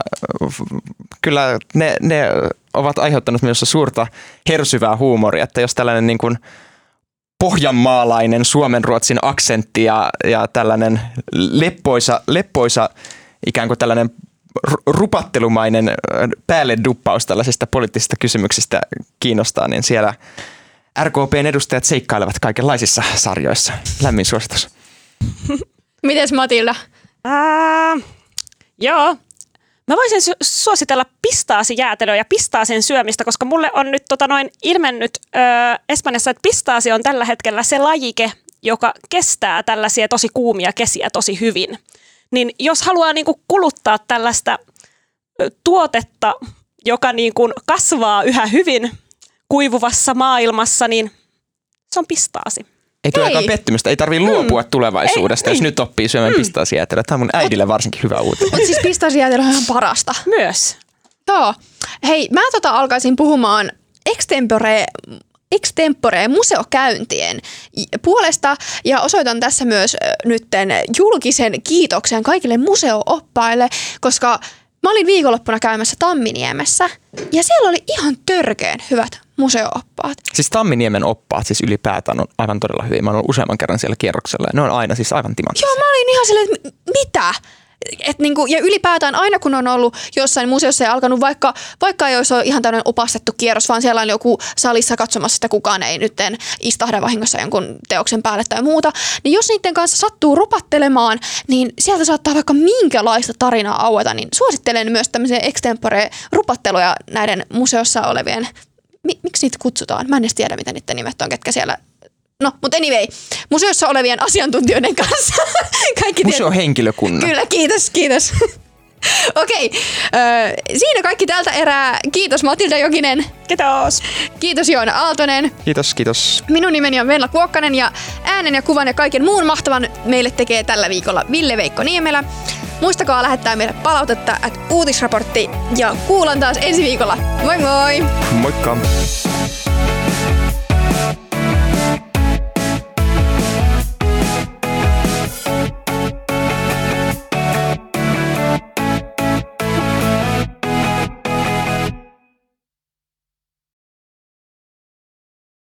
kyllä ne, ne ovat aiheuttaneet myös suurta hersyvää huumoria, että jos tällainen niin kuin pohjanmaalainen suomenruotsin aksentti ja, ja tällainen leppoisa, leppoisa ikään kuin tällainen rupattelumainen ö, päälle duppaus tällaisista poliittisista kysymyksistä kiinnostaa, niin siellä RKPn edustajat seikkailevat kaikenlaisissa sarjoissa. Lämmin suositus. Mites Matilda? Ää, joo. Mä voisin su- suositella pistaasijäätelöä ja pistaasen syömistä, koska mulle on nyt tota noin ilmennyt ö, Espanjassa, että pistaasi on tällä hetkellä se lajike, joka kestää tällaisia tosi kuumia kesiä tosi hyvin. Niin jos haluaa niinku kuluttaa tällaista tuotetta, joka niinku kasvaa yhä hyvin kuivuvassa maailmassa, niin se on pistaasi. Ei tulekaan Hei. pettymystä, ei tarvitse luopua tulevaisuudesta, jos nyt oppii syömään pistaasiajäätelöä. Tämä on mun äidille varsinkin hyvä uutinen. Mutta siis pistasiajäätelö on ihan parasta. Myös. Joo. Hei, mä tota alkaisin puhumaan extempore extempore museokäyntien puolesta ja osoitan tässä myös nytten julkisen kiitoksen kaikille museooppaille, koska mä olin viikonloppuna käymässä Tamminiemessä ja siellä oli ihan törkeen hyvät museooppaat. Siis Tamminiemen oppaat siis ylipäätään on aivan todella hyvin. Mä olen useamman kerran siellä kierroksella ja ne on aina siis aivan timanttisia. Joo, mä olin ihan silleen, että mitä? Et niinku, ja ylipäätään aina kun on ollut jossain museossa ja alkanut, vaikka, vaikka ei olisi ihan tämmöinen opastettu kierros, vaan siellä on joku salissa katsomassa, että kukaan ei nyt istahda vahingossa jonkun teoksen päälle tai muuta, niin jos niiden kanssa sattuu rupattelemaan, niin sieltä saattaa vaikka minkälaista tarinaa aueta, niin suosittelen myös tämmöisiä extempore rupatteluja näiden museossa olevien miksi niitä kutsutaan? Mä en edes tiedä, mitä niiden nimet on, ketkä siellä No, mutta anyway, museossa olevien asiantuntijoiden kanssa. Kaikki Museohenkilökunnan. Kyllä, kiitos, kiitos. Okei, okay. siinä kaikki tältä erää. Kiitos Matilda Jokinen. Kiitos. Kiitos Joona Aaltonen. Kiitos, kiitos. Minun nimeni on Venla Kuokkanen ja äänen ja kuvan ja kaiken muun mahtavan meille tekee tällä viikolla Ville Veikko Niemelä. Muistakaa lähettää meille palautetta at uutisraportti ja kuulan taas ensi viikolla. Moi moi! Moikka!